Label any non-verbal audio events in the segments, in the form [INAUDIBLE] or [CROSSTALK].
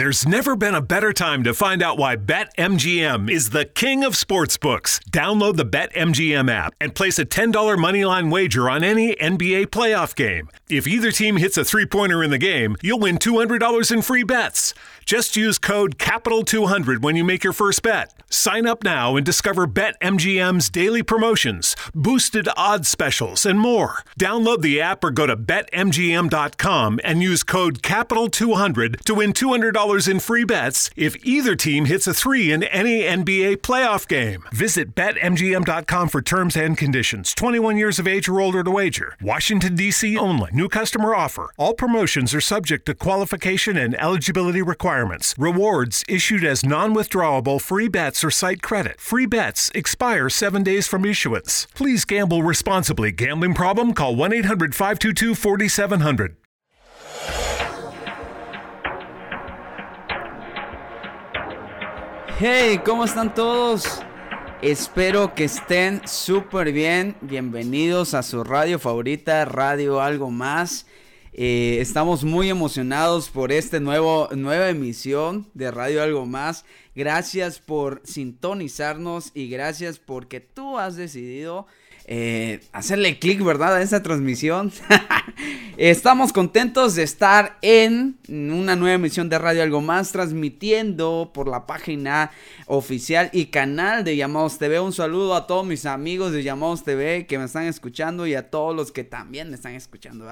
There's never been a better time to find out why BetMGM is the king of sportsbooks. Download the BetMGM app and place a $10 moneyline wager on any NBA playoff game. If either team hits a three pointer in the game, you'll win $200 in free bets. Just use code CAPITAL200 when you make your first bet. Sign up now and discover BetMGM's daily promotions, boosted odds specials, and more. Download the app or go to BetMGM.com and use code CAPITAL200 to win $200 in free bets if either team hits a three in any NBA playoff game. Visit BetMGM.com for terms and conditions. 21 years of age or older to wager. Washington, D.C. only. New customer offer. All promotions are subject to qualification and eligibility requirements. Rewards issued as non withdrawable free bets or site credit. Free bets expire seven days from issuance. Please gamble responsibly. Gambling problem? Call 1 800 522 4700. Hey, ¿cómo están todos? Espero que estén súper bien. Bienvenidos a su radio favorita, Radio Algo Más. Eh, estamos muy emocionados por esta nueva emisión de Radio Algo Más. Gracias por sintonizarnos y gracias porque tú has decidido eh, hacerle clic, ¿verdad? A esta transmisión. [LAUGHS] Estamos contentos de estar en una nueva emisión de Radio Algo Más, transmitiendo por la página oficial y canal de Llamados TV. Un saludo a todos mis amigos de Llamados TV que me están escuchando y a todos los que también me están escuchando.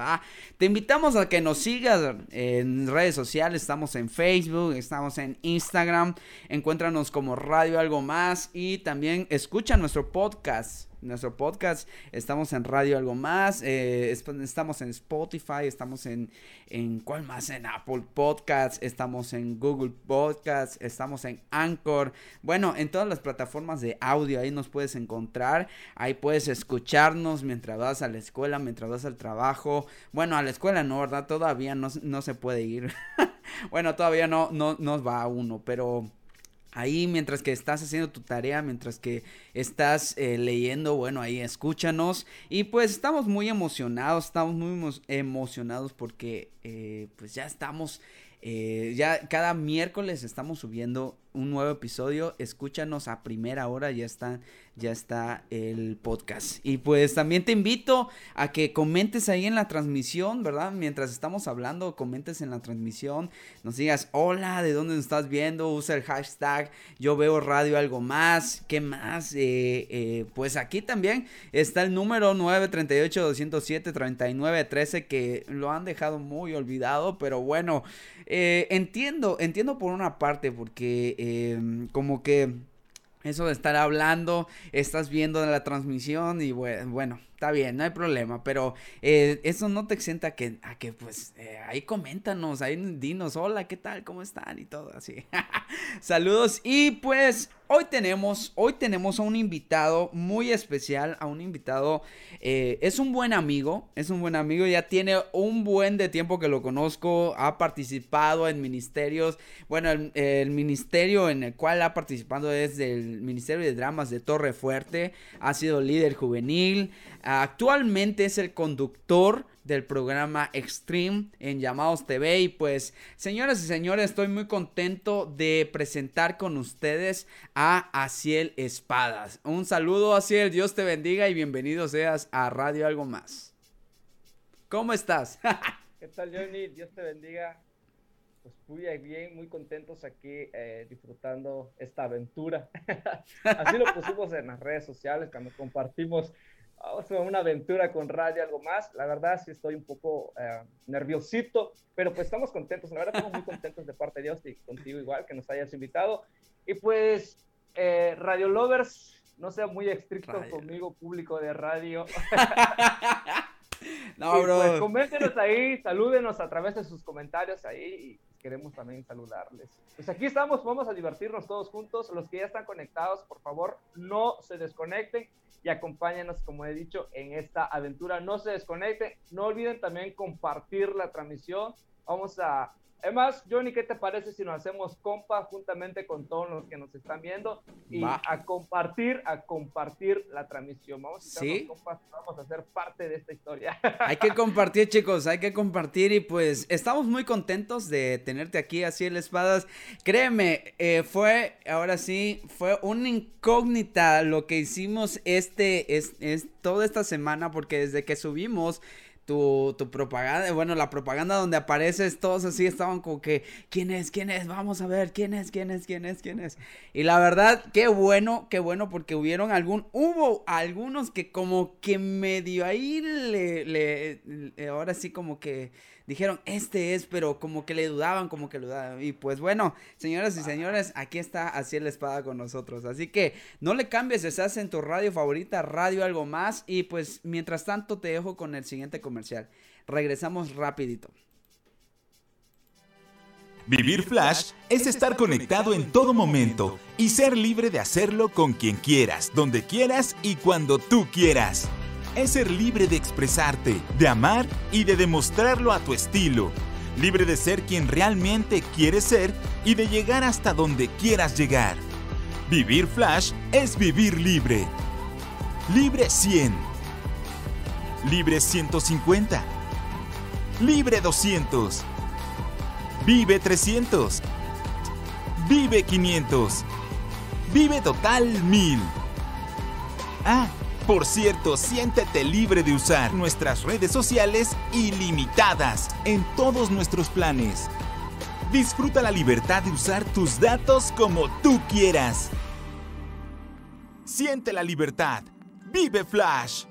Te invitamos a que nos sigas en redes sociales. Estamos en Facebook, estamos en Instagram. Encuéntranos como Radio Algo Más y también escucha nuestro podcast nuestro podcast. Estamos en Radio Algo Más, eh, estamos en Spotify, estamos en, en, ¿cuál más? En Apple Podcasts, estamos en Google Podcasts, estamos en Anchor. Bueno, en todas las plataformas de audio, ahí nos puedes encontrar, ahí puedes escucharnos mientras vas a la escuela, mientras vas al trabajo. Bueno, a la escuela no, ¿verdad? Todavía no, no se puede ir. [LAUGHS] bueno, todavía no, no nos va uno, pero Ahí mientras que estás haciendo tu tarea, mientras que estás eh, leyendo, bueno, ahí escúchanos. Y pues estamos muy emocionados, estamos muy emocionados porque eh, pues ya estamos, eh, ya cada miércoles estamos subiendo un nuevo episodio. Escúchanos a primera hora, ya está, ya está el podcast. Y pues también te invito a que comentes ahí en la transmisión, ¿verdad? Mientras estamos hablando, comentes en la transmisión, nos digas, hola, ¿de dónde nos estás viendo? Usa el hashtag, yo veo radio algo más, ¿qué más? Eh, eh, pues aquí también está el número 938-207-3913 que lo han dejado muy olvidado, pero bueno, eh, entiendo, entiendo por una parte porque Em, como que eso de estar hablando, estás viendo la transmisión y bueno, está bien, no hay problema, pero eh, eso no te exenta a que, a que pues eh, ahí coméntanos, ahí dinos, hola, ¿qué tal? ¿Cómo están? Y todo así. [LAUGHS] Saludos y pues hoy tenemos, hoy tenemos a un invitado muy especial, a un invitado, eh, es un buen amigo, es un buen amigo, ya tiene un buen de tiempo que lo conozco, ha participado en ministerios, bueno, el, ministerio en el cual ha participado es del Ministerio de Dramas de Torre Fuerte, ha sido líder juvenil, actualmente es el conductor del programa Extreme en Llamados TV. Y pues, señoras y señores, estoy muy contento de presentar con ustedes a Asiel Espadas. Un saludo, Asiel, Dios te bendiga y bienvenido seas a Radio Algo Más. ¿Cómo estás? [LAUGHS] ¿Qué tal, Johnny? Dios te bendiga. Pues muy bien, muy contentos aquí eh, disfrutando esta aventura. [LAUGHS] Así lo pusimos en las redes sociales cuando compartimos vamos [LAUGHS] a una aventura con radio, algo más. La verdad sí estoy un poco eh, nerviosito, pero pues estamos contentos. La verdad estamos muy contentos de parte de Dios y contigo igual que nos hayas invitado. Y pues, eh, Radio Lovers, no sea muy estricto conmigo, público de radio. [LAUGHS] no, bro. Pues coméntenos ahí, salúdenos a través de sus comentarios ahí y queremos también saludarles. Pues aquí estamos, vamos a divertirnos todos juntos. Los que ya están conectados, por favor, no se desconecten y acompáñenos, como he dicho, en esta aventura. No se desconecten, no olviden también compartir la transmisión. Vamos a, Además, Johnny, ¿qué te parece si nos hacemos compa juntamente con todos los que nos están viendo y a compartir, a compartir la transmisión? Vamos a ¿Sí? compas, vamos a ser parte de esta historia. [LAUGHS] Hay que compartir, chicos, hay que compartir y pues estamos muy contentos de tenerte aquí, así el Espadas. Créeme, eh, fue, ahora sí, fue una incógnita lo que hicimos este, es, es toda esta semana porque desde que subimos tu, propaganda, bueno, la propaganda donde apareces, todos así estaban como que, ¿quién es? ¿Quién es? Vamos a ver, ¿quién es? ¿Quién es? ¿Quién es? ¿Quién es? Y la verdad, qué bueno, qué bueno, porque hubieron algún, hubo algunos que como que medio ahí le, le ahora sí como que dijeron, este es, pero como que le dudaban, como que le dudaban. Y pues bueno, señoras y señores, aquí está así la espada con nosotros. Así que no le cambies, estás en tu radio favorita, radio algo más. Y pues mientras tanto te dejo con el siguiente Regresamos rapidito. Vivir Flash es estar conectado en todo momento y ser libre de hacerlo con quien quieras, donde quieras y cuando tú quieras es ser libre de expresarte, de amar y de demostrarlo a tu estilo. Libre de ser quien realmente quieres ser y de llegar hasta donde quieras llegar. Vivir Flash es vivir libre. Libre 100. Libre 150. Libre 200. Vive 300. Vive 500. Vive total 1000. Ah, por cierto, siéntete libre de usar nuestras redes sociales ilimitadas en todos nuestros planes. Disfruta la libertad de usar tus datos como tú quieras. Siente la libertad. Vive Flash.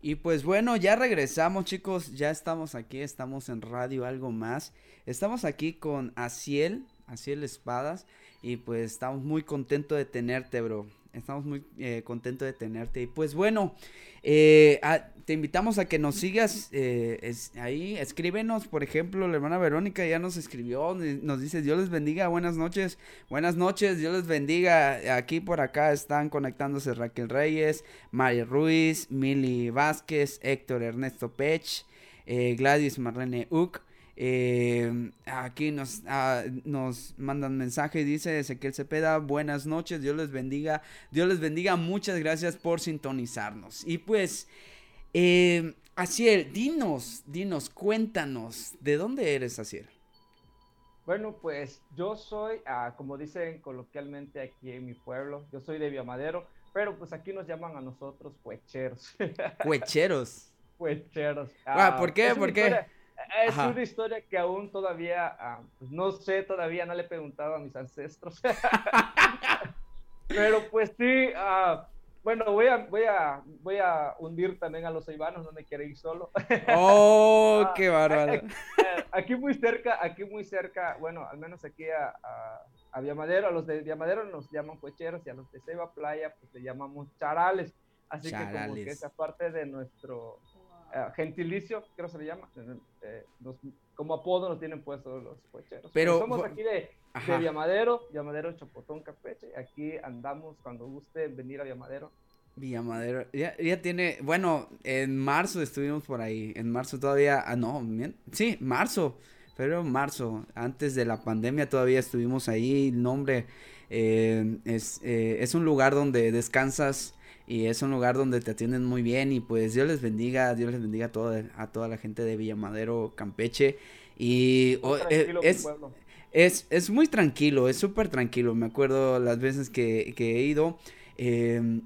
Y pues bueno, ya regresamos chicos, ya estamos aquí, estamos en radio algo más. Estamos aquí con Asiel, Asiel Espadas y pues estamos muy contentos de tenerte, bro. Estamos muy eh, contentos de tenerte. Y pues bueno, eh, te invitamos a que nos sigas eh, ahí. Escríbenos, por ejemplo, la hermana Verónica ya nos escribió, nos dice, Dios les bendiga, buenas noches. Buenas noches, Dios les bendiga. Aquí por acá están conectándose Raquel Reyes, María Ruiz, Mili Vázquez, Héctor Ernesto Pech, Gladys Marlene Uc. Eh, aquí nos, ah, nos mandan mensaje, dice Ezequiel Cepeda, buenas noches, Dios les bendiga, Dios les bendiga, muchas gracias por sintonizarnos. Y pues, eh, Asiel, dinos, dinos, cuéntanos, ¿de dónde eres, Asiel? Bueno, pues yo soy, ah, como dicen coloquialmente aquí en mi pueblo, yo soy de Villamadero, pero pues aquí nos llaman a nosotros cuecheros. [LAUGHS] ¿Cuecheros? cuecheros. Ah, ¿Por qué? ¿Por qué? Es una historia que aún todavía, pues no sé, todavía no le he preguntado a mis ancestros. [LAUGHS] Pero pues sí, ah, bueno, voy a, voy, a, voy a hundir también a los ceibanos, no me quiere ir solo. [LAUGHS] ¡Oh, ah, qué bárbaro! Eh, aquí, muy cerca, aquí muy cerca, bueno, al menos aquí a, a, a Viamadero, a los de Viamadero nos llaman cuecheros y a los de Ceiba Playa pues le llamamos charales. Así que como que esa parte de nuestro, eh, gentilicio, creo que se le llama, eh, como apodo nos tienen puestos los cocheros. Pero, somos aquí de, de Villamadero, Villamadero, Chapotón, Campeche. Aquí andamos cuando guste venir a Villamadero. Villamadero, ya, ya tiene, bueno, en marzo estuvimos por ahí, en marzo todavía, ah, no, sí, marzo, pero marzo, antes de la pandemia todavía estuvimos ahí, el nombre eh, es, es un lugar donde descansas y es un lugar donde te atienden muy bien y pues Dios les bendiga, Dios les bendiga a toda, a toda la gente de Villamadero, Campeche y eh, es, es, es, muy tranquilo, es súper tranquilo, me acuerdo las veces que, que he ido, eh,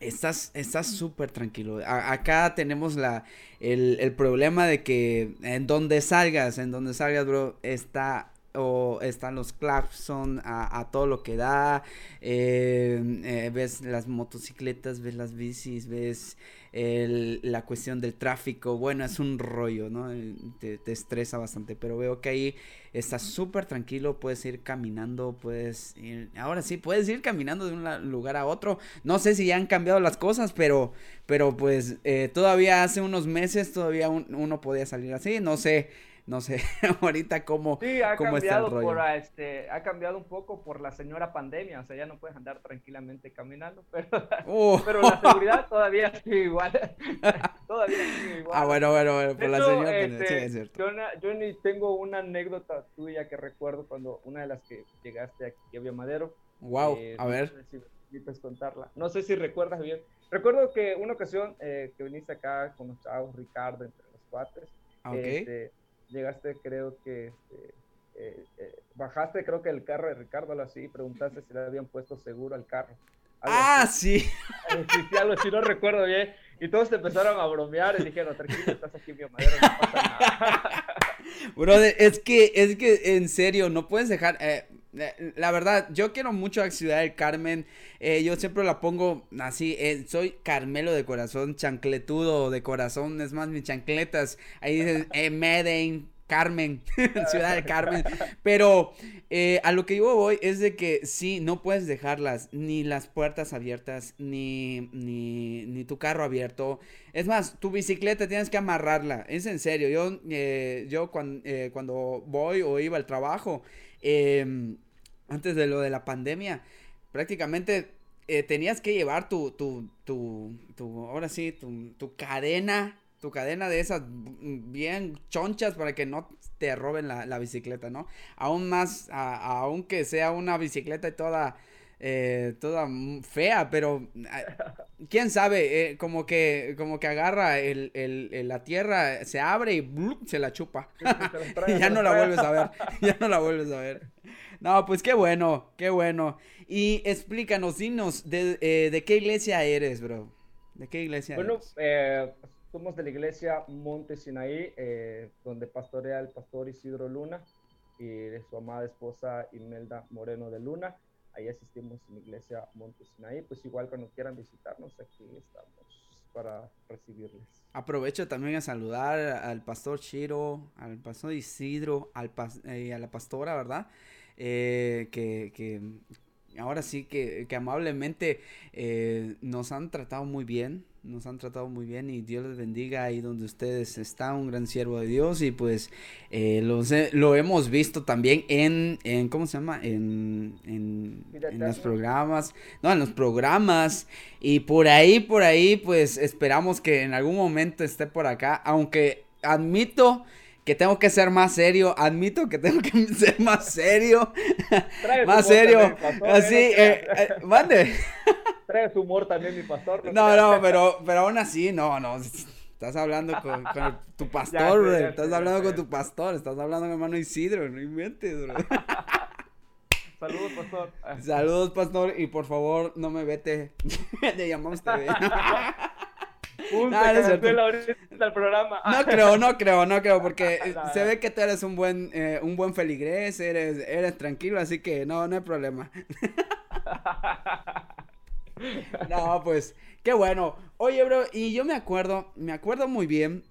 estás súper tranquilo. acá tenemos la, el, el problema de que en donde salgas, en donde salgas, bro, está o están los claxon a, a todo lo que da, eh, eh, ves las motocicletas, ves las bicis, ves la cuestión del tráfico, bueno, es un rollo, ¿no? Eh, te, estresa bastante, pero veo que ahí estás súper tranquilo, puedes ir caminando, puedes ir, ahora sí, puedes ir caminando de un lugar a otro, no sé si ya han cambiado las cosas, pero, pero pues todavía hace unos meses todavía uno podía salir así, no sé no sé, [LAUGHS] ahorita cómo, sí, ha cómo cambiado está el rollo. Por, este, ha cambiado un poco por la señora pandemia, o sea, ya no puedes andar tranquilamente caminando, [LAUGHS] pero, uh. pero la seguridad [LAUGHS] todavía sigue igual. todavía sigue igual. Ah, bueno, bueno, bueno, por la señora este, sí, es cierto. Yo, yo, ni tengo una anécdota tuya que recuerdo cuando una de las que llegaste aquí a Madero. Wow, eh, a ver. No sé si contarla. No sé si recuerdas bien. Recuerdo que una ocasión eh, que viniste acá con los chavos, Ricardo, entre los cuates, okay. este, llegaste, creo que este, eh, eh, bajaste, creo que el carro de Ricardo, algo así, preguntaste si le habían puesto seguro al carro. ah, sí. Sí, algo así, no recuerdo bien. Y todos te empezaron a bromear y dijeron, tranquilo, estás aquí, mi madero, no pasa nada. [LAUGHS] Brother, es que, es que, en serio, no puedes dejar, eh, la verdad, yo quiero mucho a Ciudad del Carmen. Eh, yo siempre la pongo así. Eh, soy Carmelo de corazón, chancletudo de corazón. Es más, mis chancletas. Ahí dicen [LAUGHS] eh, Meden, Carmen, [LAUGHS] Ciudad del Carmen. [LAUGHS] Pero eh, a lo que yo voy es de que sí, no puedes dejarlas, ni las puertas abiertas, ni, ni, ni tu carro abierto. Es más, tu bicicleta tienes que amarrarla. Es en serio. Yo, yo cuando, cuando voy o iba al trabajo Em, antes de lo de la pandemia, prácticamente eh, tenías que llevar tu, tu, tu, tu ahora sí, tu, tu, cadena, tu cadena de esas bien chonchas para que no te roben la, la bicicleta, ¿no? Aún más, aunque sea una bicicleta y toda eh, toda fea, pero quién sabe, eh, como que como que agarra el, el, la tierra, se abre y se la chupa. y [LAUGHS] ya no la vuelves a ver, [LAUGHS] ya no la vuelves a ver. No, pues qué bueno, qué bueno. Y explícanos, dinos, ¿de, eh, de qué iglesia eres, bro? ¿De qué iglesia bueno, eh, somos de la iglesia Monte Sinaí, donde pastorea el pastor Isidro Luna y de su amada esposa Imelda Moreno de Luna ahí asistimos en la iglesia Monte pues igual cuando quieran visitarnos, aquí estamos para recibirles. Aprovecho también a saludar al pastor Chiro, al pastor Isidro, al eh, a la pastora, ¿verdad? Eh, que, que, ahora sí que, que amablemente eh, nos han tratado muy bien, nos han tratado muy bien y Dios les bendiga ahí donde ustedes están, un gran siervo de Dios y pues eh, lo hemos visto también en, en ¿cómo se llama? En, en, en, los programas, no, en los programas y por ahí, por ahí pues esperamos que en algún momento esté por acá, aunque admito que tengo que ser más serio, admito que tengo que [LAUGHS] ser más serio, [LAUGHS] más serio, así, eh, eh, mande. [LAUGHS] Trae su humor también mi pastor. No, no, pero, pero aún así, no, no, estás hablando con, tu pastor, estás hablando con tu pastor, estás hablando con hermano Isidro, no inventes, bro. Saludos, pastor. Saludos, pastor, y por favor, no me vete, le llamamos TV. No, no, programa. No creo, no creo, no creo, [LAUGHS] porque se ve que tú eres un buen, eh, un buen feligrés, eres, eres tranquilo, así que no, no hay problema. [LAUGHS] no, pues, qué bueno. Oye, bro, y yo me acuerdo, me acuerdo muy bien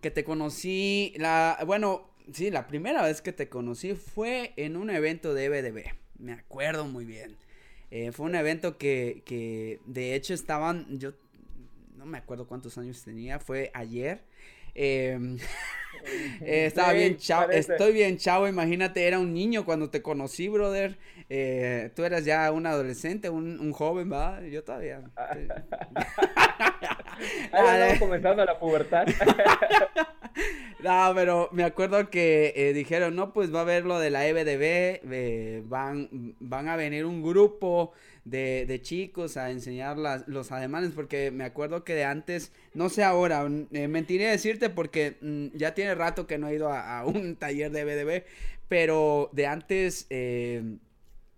que te conocí, la, bueno, sí, la primera vez que te conocí fue en un evento de BDB. Me acuerdo muy bien. Eh, fue un evento que, que de hecho estaban, yo no me acuerdo cuántos años tenía, fue ayer. Em, [LAUGHS] eh, estaba bien chavo, estoy bien chavo, imagínate, era un niño cuando te conocí, brother. Eh, tú eras ya un adolescente, un, joven, ¿va? Yo todavía. [LAUGHS] [LAUGHS] Ahí comenzando la pubertad. no, pero me acuerdo que eh, dijeron, no, pues va a haber lo de la EBDB, van, van a venir un grupo de, de chicos a enseñar las, los ademanes, porque me acuerdo que de antes, no sé ahora, eh, mentiré decirte porque mm, ya tiene rato que no he ido a, un [LAUGHS] taller de BDB, pero de antes eh,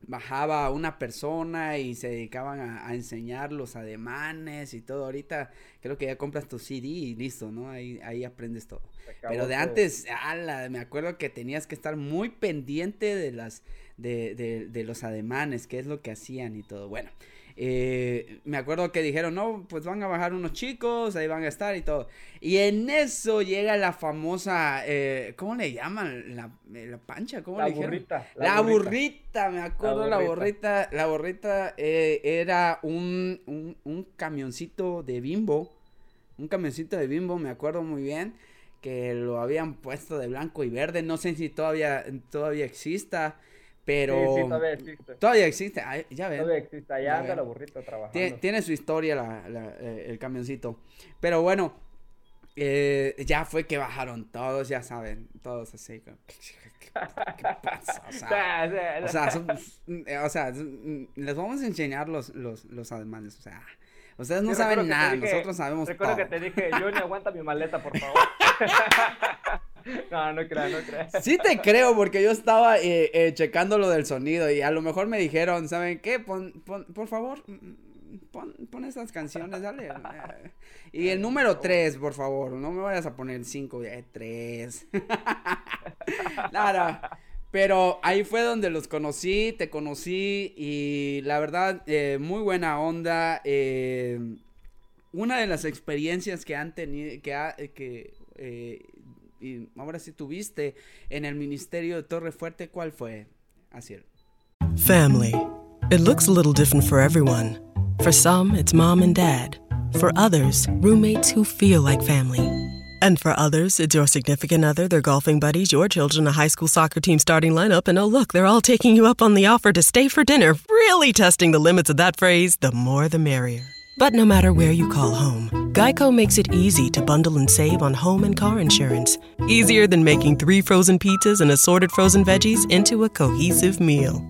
bajaba una persona y se dedicaban a, enseñar los ademanes y todo. Ahorita creo que ya compras tu CD y listo, ¿no? Ahí, ahí aprendes todo. Pero de antes, ala, me acuerdo que tenías que estar muy pendiente de las de, de, de los ademanes, qué es lo que hacían y todo. Bueno, eh, me acuerdo que dijeron, no, pues van a bajar unos chicos, ahí van a estar y todo. Y en eso llega la famosa, eh, ¿cómo le llaman? La, eh, la pancha, ¿cómo le dijeron? Burrita, la, burrita. me acuerdo, la burrita. La burrita, era un, un, un camioncito de bimbo, un camioncito de bimbo, me acuerdo muy bien que lo habían puesto de blanco y verde. No sé si todavía, todavía exista. Pero Sí, sí, todavía existe. todavía existe. Ay, ya ven. Todavía existe. Allá anda el burrito trabajando. Tiene, tiene su historia la- la- eh, el camioncito. Pero bueno, eh, ya fue que bajaron todos, ya saben, todos así. como, ¿Qué, qué pasa? O sea, [LAUGHS] o sea, son- eh, o sea, son- les vamos a enseñar los, los, los ademanes, o sea, ustedes no Sí, saben nada, dije- nosotros sabemos Recuerdo todo. que te dije, Johnny, [LAUGHS] aguanta mi maleta, por favor. [LAUGHS] [LAUGHS] no, no creas, no creas. Sí te creo, porque yo estaba eh, eh, checando lo del sonido y a lo mejor me dijeron, ¿saben qué? Pon, pon- por favor, mm, pon, pon esas canciones, dale. eh. [LAUGHS] Y el número 3, por favor, no me vayas a poner 5, 3. [LAUGHS] Nada, pero ahí fue donde los conocí, te conocí y la verdad, eh, muy buena onda. eh, una de las experiencias que han tenido, que, ha- que eh, y ahora sí tuviste en el ministerio de Torre Fuerte, ¿cuál fue? Así. Family. It looks a little different for everyone. For some, it's mom and dad. For others, roommates who feel like family. And for others, it's your significant other, their golfing buddies, your children, a high school soccer team starting lineup, and oh, look, they're all taking you up on the offer to stay for dinner, really testing the limits of that phrase the more the merrier. But no matter where you call home, Geico makes it easy to bundle and save on home and car insurance. Easier than making three frozen pizzas and assorted frozen veggies into a cohesive meal.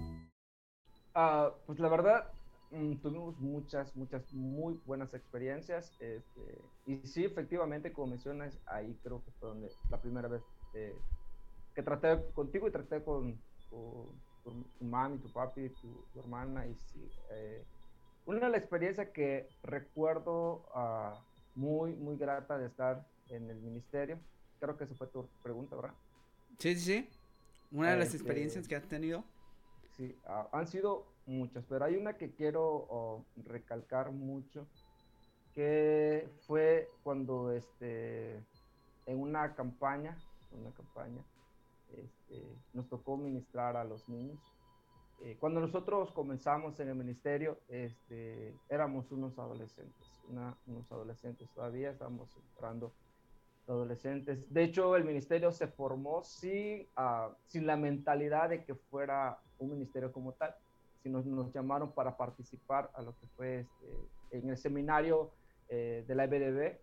Ah, pues la verdad, mm, tuvimos muchas, muchas muy buenas experiencias. este, y sí, efectivamente, como mencionas, ahí creo que fue donde la primera vez eh, que traté contigo y traté con, con- con tu mami, tu papi, tu, tu hermana. Y sí, eh, una de las experiencias que recuerdo ah, muy, muy grata de estar en el ministerio, creo que esa fue tu pregunta, ¿verdad? Sí, sí, sí. Una de las Este- experiencias que has tenido. Sí, ah, han sido muchas, pero hay una que quiero oh, recalcar mucho, que fue cuando este, en una campaña, una campaña, este, nos tocó ministrar a los niños. Eh, cuando nosotros comenzamos en el ministerio, este, éramos unos adolescentes, una- unos adolescentes todavía, estábamos entrando adolescentes. De hecho, el ministerio se formó sin, ah, sin la mentalidad de que fuera un ministerio como tal, sino nos llamaron para participar a lo que fue este, en el seminario eh, de la EBDB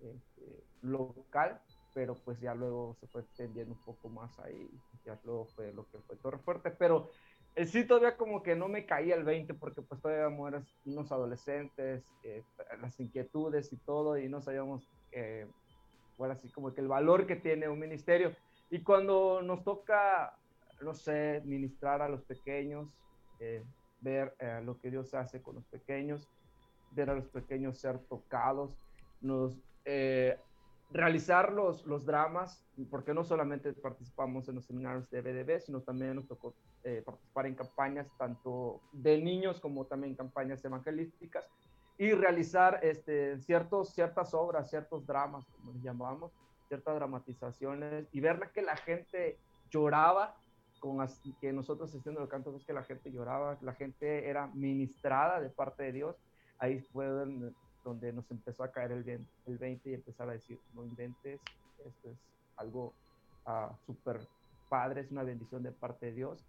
este, local, pero pues ya luego se fue extendiendo un poco más ahí, ya luego fue lo que fue Torre Fuerte, pero sí todavía como que no me caía el 20 porque pues todavía éramos unos adolescentes, eh, las inquietudes y todo, y no sabíamos eh, bueno, así como que el valor que tiene un ministerio. Y cuando nos toca, no sé, ministrar a los pequeños, eh, ver eh, lo que Dios hace con los pequeños, ver a los pequeños ser tocados, nos, eh, realizar los, los dramas, porque no solamente participamos en los seminarios de BDB, sino también nos tocó eh, participar en campañas tanto de niños como también campañas evangelísticas y realizar este, ciertos, ciertas obras, ciertos dramas, como les llamamos, ciertas dramatizaciones, y ver que la gente lloraba, con que nosotros haciendo el canto, es que la gente lloraba, la gente era ministrada de parte de Dios, ahí fue donde, nos empezó a caer el, el 20 y empezar a decir, no inventes, esto es algo ah, súper padre, es una bendición de parte de Dios,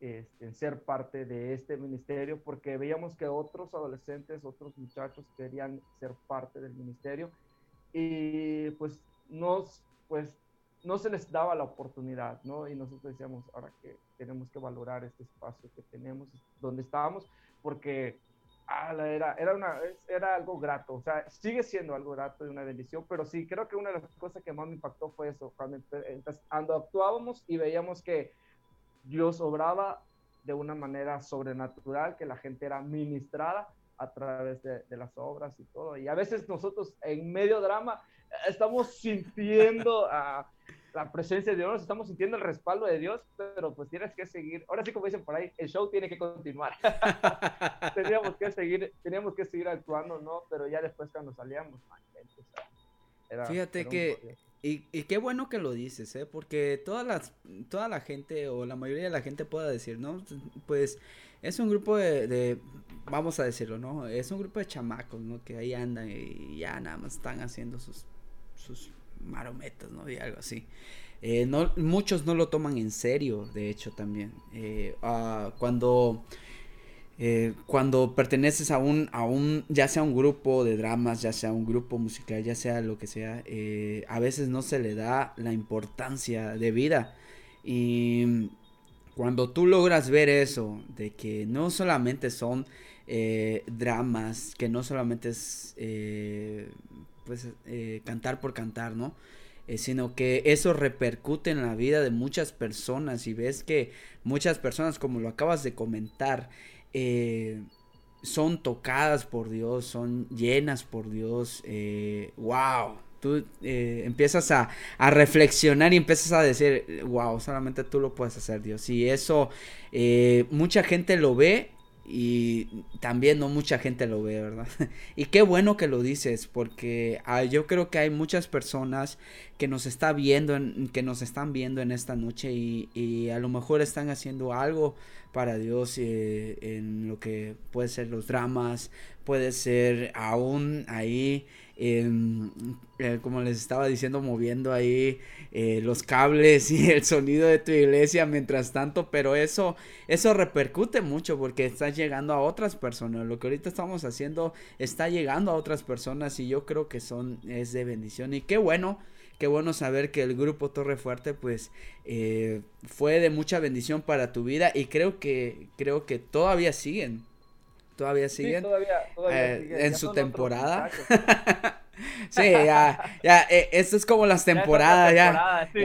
este, en ser parte de este ministerio, porque veíamos que otros adolescentes, otros muchachos querían ser parte del ministerio y pues nos, pues no se les daba la oportunidad, ¿no? Y nosotros decíamos, ahora que tenemos que valorar este espacio que tenemos, donde estábamos, porque era, era, una, era algo grato, o sea, sigue siendo algo grato y una bendición, pero sí, creo que una de las cosas que más me impactó fue eso, cuando, cuando actuábamos y veíamos que Dios obraba de una manera sobrenatural, que la gente era ministrada a través de, de las obras y todo. Y a veces nosotros en medio drama eh, estamos sintiendo ah, la presencia de Dios, estamos sintiendo el respaldo de Dios, pero pues tienes que seguir. Ahora sí, como dicen por ahí, el show tiene que continuar. [LAUGHS] teníamos que seguir, teníamos que seguir actuando, ¿no? Pero ya después cuando salíamos, man, o sea, era- Fíjate era que-. Y, y qué bueno que lo dices, ¿eh? Porque todas las, toda la gente o la mayoría de la gente pueda decir, ¿no? Pues es un grupo de, de- vamos a decirlo, ¿no? Es un grupo de chamacos, ¿no? Que ahí andan y ya nada más están haciendo sus, sus marometas, ¿no? Y algo así. Eh, no, muchos no lo toman en serio, de hecho, también. Eh, ah, cuando, eh, cuando perteneces a un, a un, ya sea un grupo de dramas, ya sea un grupo musical, ya sea lo que sea, a veces no se le da la importancia de vida. Y cuando tú logras ver eso, de que no solamente son dramas, que no solamente es pues cantar por cantar, ¿no? Eh, sino que eso repercute en la vida de muchas personas y ves que muchas personas, como lo acabas de comentar, eh, son tocadas por Dios, son llenas por Dios. Eh, wow, tú empiezas a, a, reflexionar y empiezas a decir, wow, solamente tú lo puedes hacer, Dios. Y eso mucha gente lo ve y también no mucha gente lo ve, ¿verdad? [LAUGHS] y qué bueno que lo dices, porque ah, yo creo que hay muchas personas que nos está viendo, que nos están viendo en esta noche y, y a lo mejor están haciendo algo para Dios eh, en lo que puede ser los dramas, puede ser aún ahí Eh, como les estaba diciendo, moviendo ahí eh, los cables [LAUGHS] y el sonido de tu iglesia mientras tanto, pero eso, eso repercute mucho porque estás llegando a otras personas. Lo que ahorita estamos haciendo está llegando a otras personas y yo creo que son, es de bendición. Y qué bueno, qué bueno saber que el grupo Torre Fuerte pues eh, fue de mucha bendición para tu vida y creo que, creo que todavía siguen todavía siguen. todavía, eh, En su temporada. [LAUGHS] sí, ya, ya, eh, esto es como las temporadas, ya. [LAUGHS]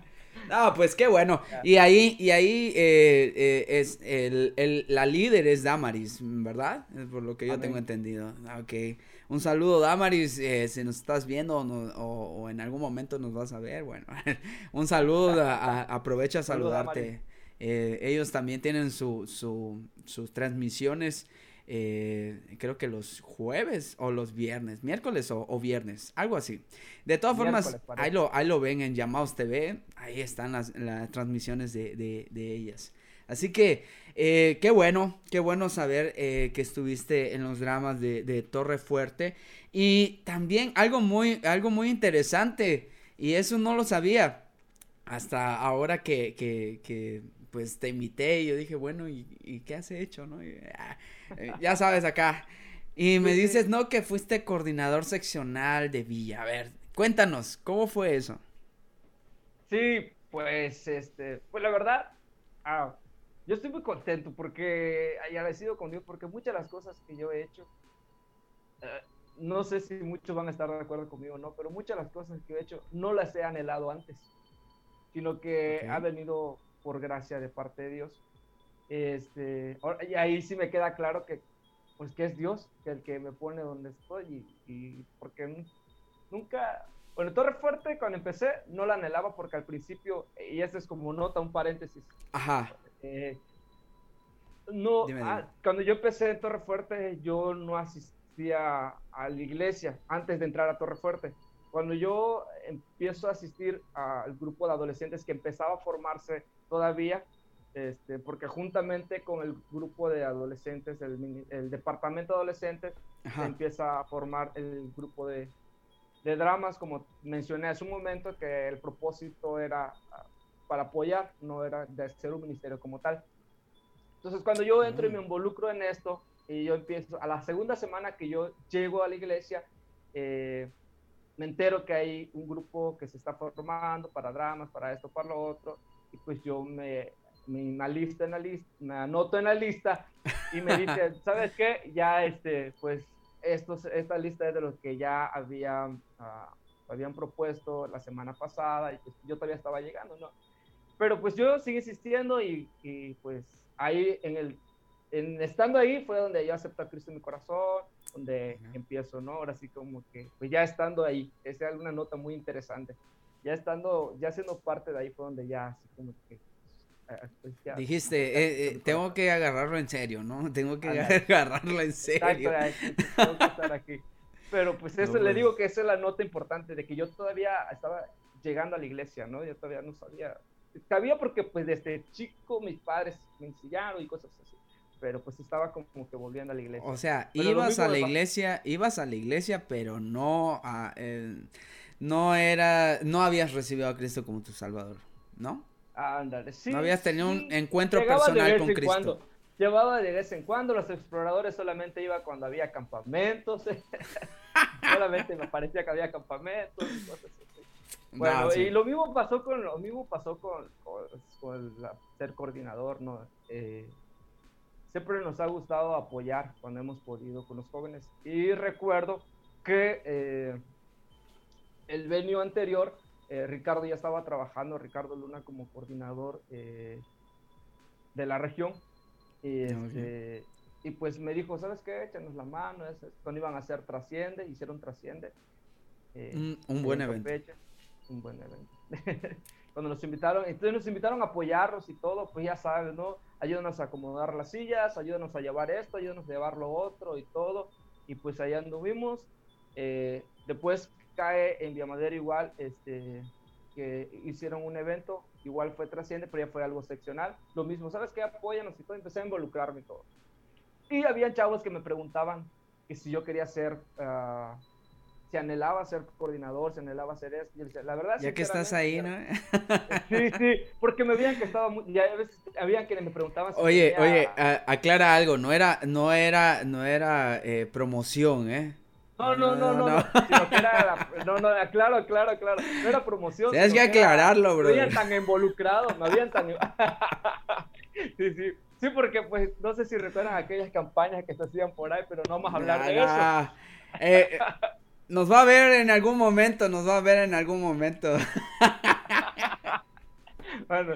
[LAUGHS] no, pues qué bueno. Y ahí, y ahí eh, es el, la líder es Damaris, ¿verdad? Por lo que yo tengo entendido. Ah, ok. Un saludo, Damaris, si nos estás viendo o, en algún momento nos vas a ver, bueno, un saludo, aprovecha a saludarte. Eh, ellos también tienen su, sus transmisiones, eh, creo que los jueves o los viernes, miércoles o, viernes, algo así. De todas formas, ahí lo, ahí lo ven en Llamados TV, ahí están las, transmisiones de, ellas. Así que, eh, qué bueno, qué bueno saber que estuviste en los dramas de, Torre Fuerte. Y también algo muy, algo muy interesante, y eso no lo sabía hasta ahora que, que pues te invité y yo dije, bueno, ¿y, qué has hecho, no? Ah, eh, ya sabes, acá. Y me dices, no, que fuiste coordinador seccional de Villa. A ver, cuéntanos, ¿cómo fue eso? Sí, pues, este, pues la verdad, ah, yo estoy muy contento porque, y agradecido con Dios porque muchas de las cosas que yo he hecho, eh, no sé si muchos van a estar de acuerdo conmigo o no, pero muchas de las cosas que he hecho no las he anhelado antes, sino que ha venido por gracia de parte de Dios. Este, y ahí sí me queda claro que, pues que es Dios el que me pone donde estoy y, porque nunca, bueno, Torre Fuerte cuando empecé no la anhelaba porque al principio, y esto es como nota, un paréntesis. Ajá. Eh, no, ah, cuando yo empecé en Torre Fuerte, yo no asistía a la iglesia antes de entrar a Torre Fuerte. Cuando yo empiezo a asistir al grupo de adolescentes que empezaba a formarse todavía, este, porque juntamente con el grupo de adolescentes, el, departamento de adolescentes, empieza a formar el grupo de, de, dramas, como mencioné hace un momento, que el propósito era ah, para apoyar, no era de ser un ministerio como tal. Entonces, cuando yo entro y me involucro en esto, y yo empiezo, a la segunda semana que yo llego a la iglesia, eh, me entero que hay un grupo que se está formando para dramas, para esto, para lo otro, y pues yo me, me lista en la lista, me anoto en la lista y me dice, [LAUGHS] ¿sabes qué? Ya este, pues estos, esta lista es de los que ya habían, ah, habían propuesto la semana pasada y pues yo todavía estaba llegando, ¿no? Pero pues yo sigo insistiendo y, y pues ahí en el, en, estando ahí fue donde yo acepto a Cristo en mi corazón, donde empiezo, ¿no? Ahora sí como que, pues ya estando ahí, esa es una nota muy interesante ya estando, ya siendo parte de ahí fue donde ya así como que pues Dijiste, eh, eh, tengo que agarrarlo en serio, ¿no? [LAUGHS] Tengo que agarrarlo en serio. [LAUGHS] tengo que estar aquí. Pero pues eso le pues. digo que esa es la nota importante de que yo todavía estaba llegando a la iglesia, ¿no? Yo todavía no sabía. Sabía porque pues desde chico mis padres me enseñaron y cosas así. pero pues estaba como que volviendo a la iglesia. O sea, ibas a la iglesia, ibas a la iglesia, pero no a, no era, no habías recibido a Cristo como tu Salvador, ¿no? Ándale, sí. No habías tenido un encuentro personal con Cristo. Cuando. Llevaba de vez en cuando, los exploradores solamente iba cuando había campamentos. [LAUGHS] solamente me parecía que había campamentos y cosas así. Bueno, y lo mismo pasó con lo mismo pasó con, con, ser coordinador, ¿no? Eh, siempre nos ha gustado apoyar cuando hemos podido con los jóvenes. Y recuerdo que eh, el venio anterior, eh, Ricardo ya estaba trabajando, Ricardo Luna como coordinador de la región. Y, este, y pues me dijo, ¿sabes qué? Échanos la mano. cuando iban a hacer Trasciende, hicieron Trasciende. un buen evento un buen evento. Cuando nos invitaron, entonces nos invitaron a apoyarnos y todo, pues ya sabes, ¿no? Ayúdanos a acomodar las sillas, ayúdanos a llevar esto, ayúdanos a llevar lo otro y todo. Y pues allá anduvimos. Eh, después cae en Villamadera igual, este, que hicieron un evento, igual fue trasciende, pero ya fue algo seccional. Lo mismo, ¿sabes qué? Apóyanos y todo. Empecé a involucrarme y todo. Y había chavos que me preguntaban que si yo quería ser uh, se anhelaba ser coordinador, se anhelaba ser esto. Y la verdad, ya que estás ahí, ¿no? Sí, sí, porque me veían que estaba muy, ya a veces habían quienes me preguntaban. Si oye, oye, aclara algo, no era, no era, no era eh, promoción, ¿eh? No, no, no, no, no, no, sino que era, no, no, claro, claro, claro, no era promoción. Tienes que aclararlo, bro. No habían tan involucrados, [LAUGHS] no habían tan... sí, sí, sí, porque pues, no sé si recuerdan aquellas campañas que se hacían por ahí, pero no vamos a hablar de eso. Eh, nos va a ver en algún momento, nos va a ver en algún momento. [LAUGHS] bueno,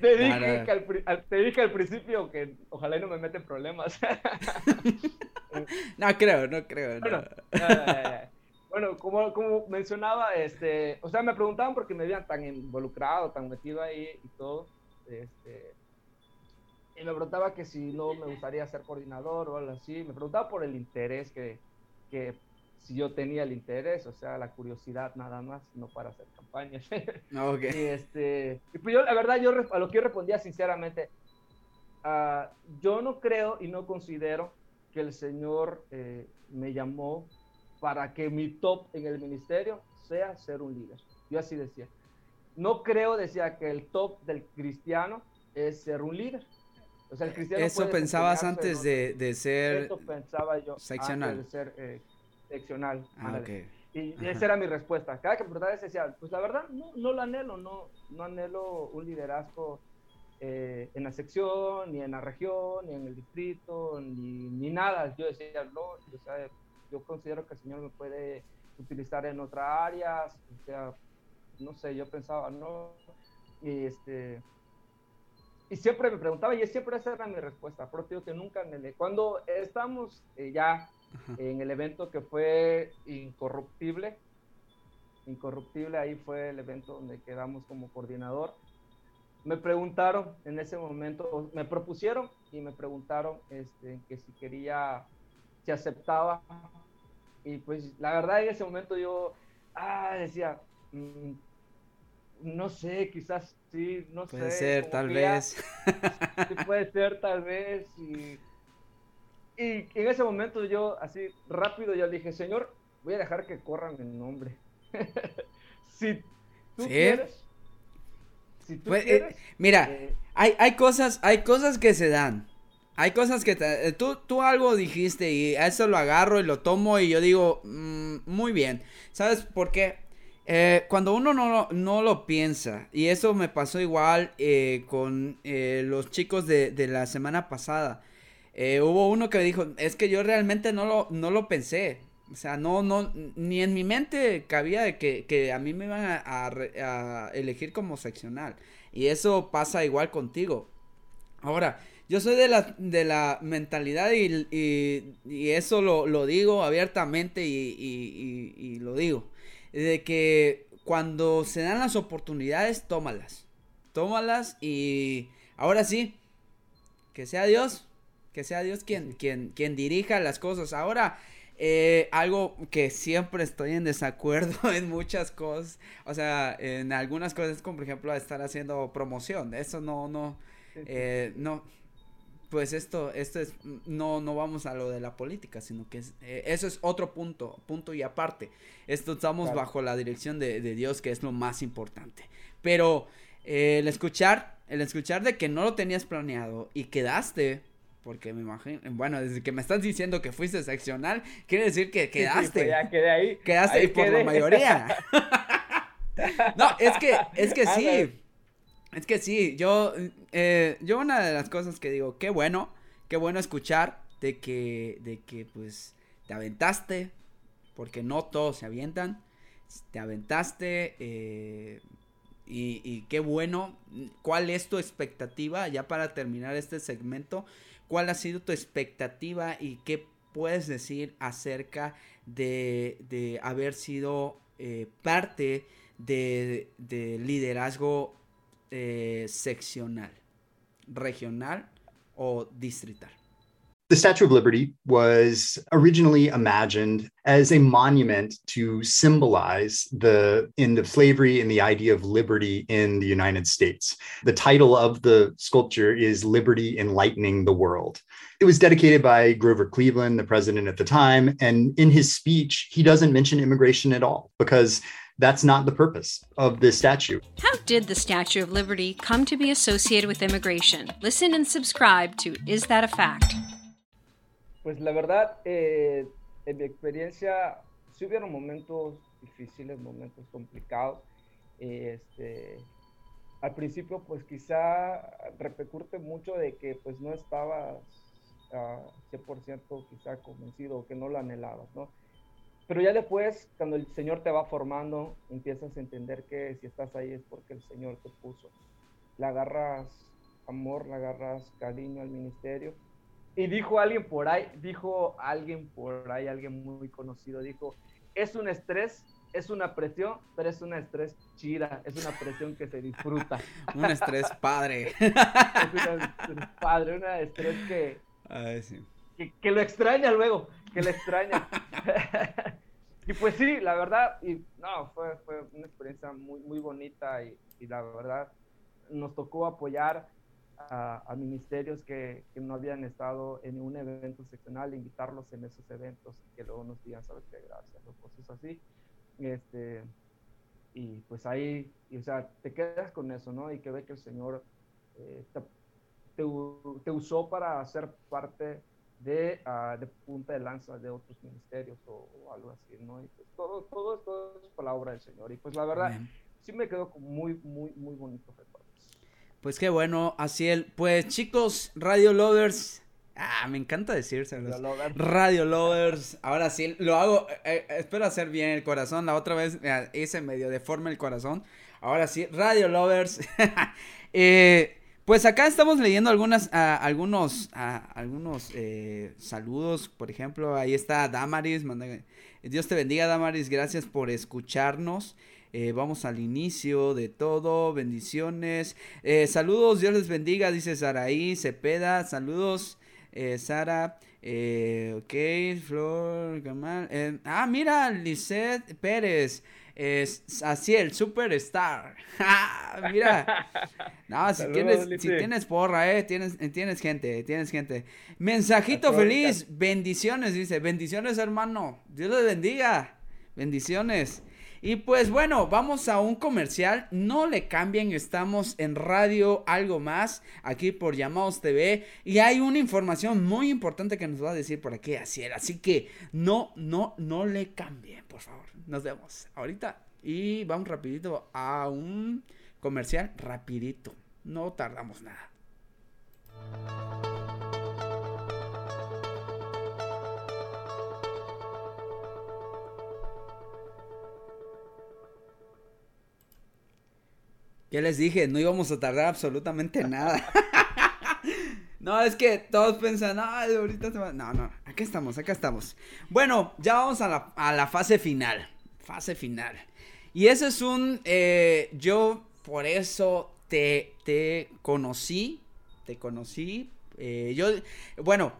te dije, que al, te dije al principio que ojalá no me meten problemas. [LAUGHS] no creo, no creo. Bueno, como, como mencionaba, este, o sea, me preguntaban porque me veían tan involucrado, tan metido ahí y todo. Este, y me preguntaba que si no me gustaría ser coordinador o algo así. Me preguntaba por el interés que, que si yo tenía el interés, o sea, la curiosidad nada más, no para hacer campañas. [LAUGHS] Okay. y este, y pues yo, la verdad, yo a lo que yo respondía sinceramente, uh, yo no creo y no considero que el Señor eh, me llamó para que mi top en el ministerio sea ser un líder. Yo así decía. No creo, decía, que el top del cristiano es ser un líder. O sea, el cristiano Eso pensabas antes de, de, ser Eso pensaba yo seccional. Antes de ser eh, seccional. Ah, Y, esa era mi respuesta. Cada que preguntaba decía, pues la verdad, no, no lo anhelo, no, no anhelo un liderazgo eh, en la sección, ni en la región, ni en el distrito, ni, ni nada. Yo decía, no, o sea, yo considero que el Señor me puede utilizar en otras áreas, o sea, no sé, yo pensaba, no, y este, y siempre me preguntaba, y siempre esa era mi respuesta, pero que nunca anhelé. Cuando estamos eh, ya en el evento que fue Incorruptible. Incorruptible, ahí fue el evento donde quedamos como coordinador. Me preguntaron en ese momento, me propusieron y me preguntaron este, que si quería, si aceptaba. Y pues la verdad en ese momento yo ah, decía, mm, no sé, quizás sí, no sé. Puede ser, tal vez. puede ser, tal vez. Y y en ese momento yo, así rápido, yo dije, Señor, voy a dejar que corran mi nombre. [LAUGHS] si tú quieres. Si tú pues, eh, mira, eh, hay, hay, cosas, hay cosas que se dan. Hay cosas que eh, tú, tú algo dijiste y a eso lo agarro y lo tomo y yo digo, mm, muy bien. ¿Sabes por qué? cuando uno no, no, lo piensa, y eso me pasó igual con los chicos de, de la semana pasada. Eh, hubo uno que dijo, es que yo realmente no lo, no lo pensé. O sea, no, no, ni en mi mente cabía de que, a mí me iban a, elegir como seccional. Y eso pasa igual contigo. Ahora, yo soy de la, de la mentalidad y, y, eso lo, digo abiertamente y, y, lo digo. De que cuando se dan las oportunidades, tómalas. Tómalas y ahora sí, que sea Dios que sea Dios quien, quien, quien dirija las cosas. Ahora, eh, algo que siempre estoy en desacuerdo [LAUGHS] en muchas cosas, o sea, en algunas cosas, como por ejemplo estar haciendo promoción, eso no, no, eh, no, pues esto, esto es, no, no vamos a lo de la política, sino que es, eh, eso es otro punto, punto y aparte. Esto estamos bajo la dirección de, Dios, que es lo más importante. Pero el escuchar, el escuchar de que no lo tenías planeado y quedaste, porque me imagino, bueno, desde que me estás diciendo que fuiste seccional, quiere decir que quedaste. Pues ya quedé ahí. Quedaste ahí por la mayoría. [LAUGHS] no, es que, es que sí. Es que sí, yo, eh, yo una de las cosas que digo, qué bueno, qué bueno escuchar de que, de que pues te aventaste, porque no todos se avientan, te aventaste eh, y, y, qué bueno, ¿cuál es tu expectativa ya para terminar este segmento? ¿Cuál ha sido tu expectativa y qué puedes decir acerca de, de haber sido eh, parte de, de liderazgo eh, seccional, regional o distrital. The Statue of Liberty was originally imagined as a monument to symbolize the end of slavery and the idea of liberty in the United States. The title of the sculpture is Liberty Enlightening the World. It was dedicated by Grover Cleveland, the president at the time. And in his speech, he doesn't mention immigration at all because that's not the purpose of this statue. How did the Statue of Liberty come to be associated with immigration? Listen and subscribe to Is That a Fact? Pues la verdad, eh, en mi experiencia, sí hubieron momentos difíciles, momentos complicados. este, al principio, pues quizá repercute mucho de que pues no estabas a 100% quizá convencido o que no lo anhelabas, ¿no? Pero ya después, cuando el Señor te va formando, empiezas a entender que si estás ahí es porque el Señor te puso. Le agarras amor, le agarras cariño al ministerio. Y dijo alguien por ahí, dijo alguien por ahí, alguien muy conocido, dijo, es un estrés, es una presión, pero es un estrés chida, es una presión que se disfruta. [LAUGHS] un estrés padre. [LAUGHS] es un estrés padre, un estrés que, que, que lo extraña luego que le extraña. [LAUGHS] y pues sí, la verdad, y no, fue, fue una experiencia muy, muy bonita y, y la verdad nos tocó apoyar a, ministerios que, que, no habían estado en un evento seccional, invitarlos en esos eventos, que luego nos digan, sabes qué, gracias, o cosas así. Este, y pues ahí, y, o sea, te quedas con eso, ¿no? Y que ve que el Señor eh, te, te, te, usó para ser parte de, uh, de, punta de lanza de otros ministerios o, algo así, ¿no? Y pues todo, todo, todo es palabra del Señor. Y pues la verdad, sí me quedo con muy, muy, muy bonitos recuerdos. Pues qué bueno, así el, pues chicos, Radio Lovers, ah, me encanta decírselos. Radio Lovers. Radio Lovers, ahora sí, lo hago, eh, eh, espero hacer bien el corazón, la otra vez hice medio deforme el corazón, ahora sí, Radio Lovers, [LAUGHS] eh, pues acá estamos leyendo algunas, algunos, algunos eh, saludos. Por ejemplo, ahí está Damaris. Dios te bendiga, Damaris. Gracias por escucharnos. Eh, vamos al inicio de todo. Bendiciones. Eh, saludos, Dios les bendiga, dice Saraí Cepeda. Saludos, Sara. ok, Flor, Gamal. ah, mira, Lisette Pérez es así el superstar. [LAUGHS] Mira. [LAUGHS] No, si tienes, si tienes porra, eh, tienes, tienes gente, tienes gente. Mensajito feliz, bendiciones, dice, bendiciones hermano, Dios les bendiga, bendiciones. Y pues bueno, vamos a un comercial. No le cambien, estamos en radio algo más aquí por Llamados TV y hay una información muy importante que nos va a decir por aquí así Así que no, no, no le cambien, por favor. Nos vemos ahorita y vamos rapidito a un comercial rapidito. No tardamos nada. Ya les dije, no íbamos a tardar absolutamente nada. [LAUGHS] no, es que todos piensan, no, ahorita se va. No, no, acá estamos, acá estamos. Bueno, ya vamos a la, a la fase final. Fase final. Y ese es un. Eh, yo por eso te, te conocí. Te conocí. Eh, yo. Bueno,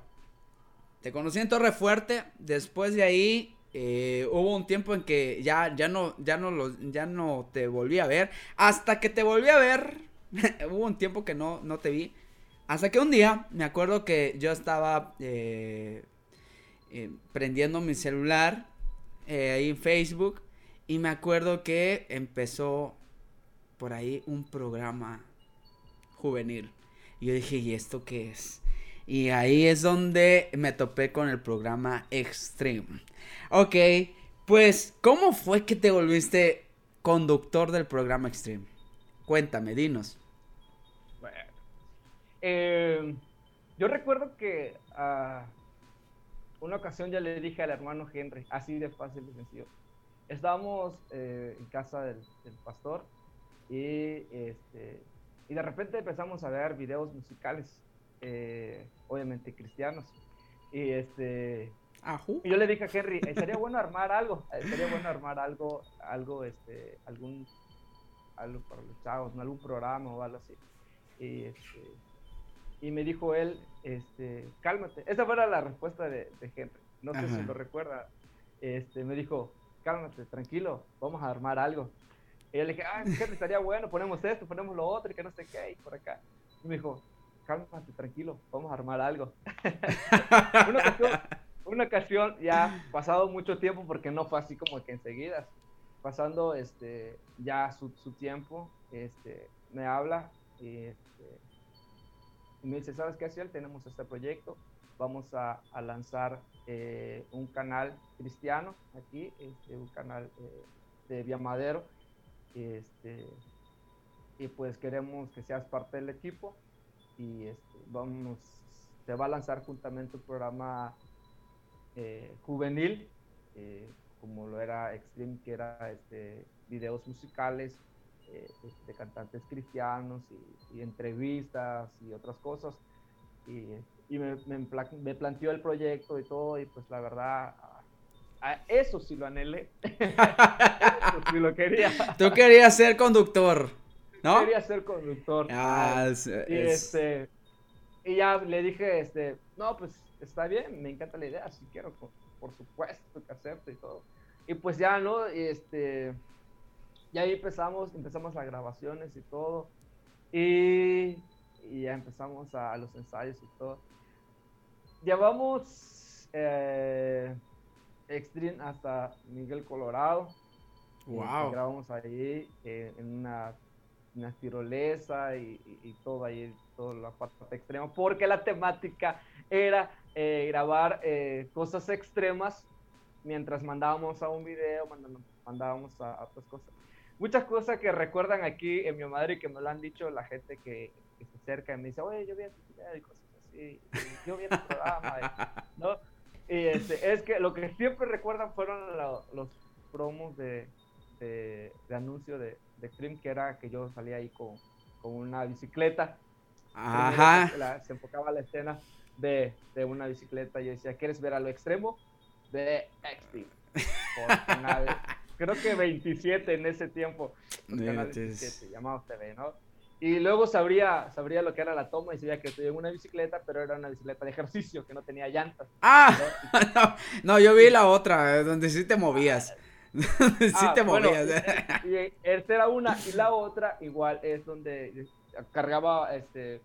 te conocí en Torre Fuerte. Después de ahí eh, hubo un tiempo en que ya, ya, no, ya, no ya no te volví a ver. Hasta que te volví a ver. [LAUGHS] hubo un tiempo que no, no te vi. Hasta que un día, me acuerdo que yo estaba eh, eh, prendiendo mi celular eh, ahí en Facebook y me acuerdo que empezó por ahí un programa juvenil. Y yo dije, ¿y esto qué es? Y ahí es donde me topé con el programa Extreme. Ok, pues, ¿cómo fue que te volviste conductor del programa Extreme? Cuéntame, dinos. Bueno, eh, yo recuerdo que a una ocasión ya le dije al hermano Henry, así de fácil y sencillo. Estábamos eh, en casa del, del pastor y, este, y de repente empezamos a ver videos musicales, eh, obviamente cristianos. Y este, y yo le dije a Henry, sería bueno armar algo, sería bueno armar algo, algo, este, algún, algo para los chavos, ¿no? algún programa o algo así. Y, este, y me dijo él, este, cálmate. Esa fue la respuesta de, de Henry. No sé si lo recuerda. Este, me dijo, cálmate, tranquilo, vamos a armar algo. Y yo le dije, ah, Henry, estaría bueno, ponemos esto, ponemos lo otro, y que no sé qué, y por acá. Y me dijo, cálmate, tranquilo, vamos a armar algo. [LAUGHS] una, ocasión, una ocasión, ya pasado mucho tiempo, porque no fue así como que enseguida, pasando este, ya su, su tiempo, este, me habla y, este, y me dice, ¿sabes qué? Tenemos este proyecto, vamos a, a lanzar eh, un canal cristiano aquí, este, un canal eh, de Vía Madero, este, y pues queremos que seas parte del equipo y este, vamos, se va a lanzar juntamente un programa eh, juvenil, eh, como lo era Extreme, que era este, videos musicales eh, de cantantes cristianos y, y, entrevistas y otras cosas. Y, y me, me, me, planteó el proyecto y todo, y pues la verdad, a eso sí lo anhelé. [LAUGHS] eso sí lo quería. Tú querías ser conductor, ¿no? Quería ser conductor. Ah, es, y, este, y ya le dije, este, no, pues está bien, me encanta la idea, si quiero, por, por, supuesto que acepto y todo. Y pues ya, ¿no? Este, y ahí empezamos, empezamos las grabaciones y todo. Y, y ya empezamos a, a, los ensayos y todo. Llevamos eh, Extreme hasta Miguel Colorado. Wow. Y grabamos ahí eh, en una, una tirolesa y, y, y, todo ahí, toda la parte extrema, porque la temática era eh, grabar eh, cosas extremas mientras mandábamos a un video, mandábamos a, a, otras cosas. Muchas cosas que recuerdan aquí en mi madre y que me lo han dicho la gente que, que se acerca y me dice, oye, yo vi tu video y cosas así, yo vi el programa, y, ¿no? Y este, es que lo que siempre recuerdan fueron lo, los promos de, de, de anuncio de, de Cream, que era que yo salía ahí con, con una bicicleta. Ajá. La, se enfocaba la escena de, de, una bicicleta y yo decía, ¿quieres ver a lo extremo? De Extreme. Por [LAUGHS] canal, creo que 27 en ese tiempo. Por canal 27, llamado TV, ¿no? Y luego sabría, sabría lo que era la toma y sabía que estoy en una bicicleta, pero era una bicicleta de ejercicio que no tenía llantas. Ah, ¿no? [LAUGHS] no, yo vi la otra, donde sí te movías. [LAUGHS] sí ah, te movías. Bueno, y, y, esta era una, y la otra igual es donde cargaba, este,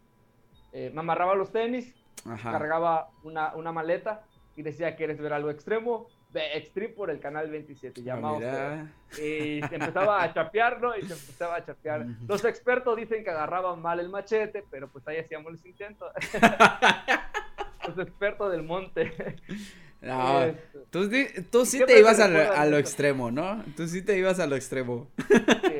eh, me amarraba los tenis, Ajá. cargaba una, una maleta y decía, ¿quieres ver algo extremo? de Extreme por el canal 27, llamado. Ah, y se empezaba a chapearlo y se empezaba a chapear. Los expertos dicen que agarraban mal el machete, pero pues ahí hacíamos los intentos. [LAUGHS] los expertos del monte. No, tú, tú sí te ibas a lo, a lo, extremo, ¿no? Tú sí te ibas a lo extremo. Sí,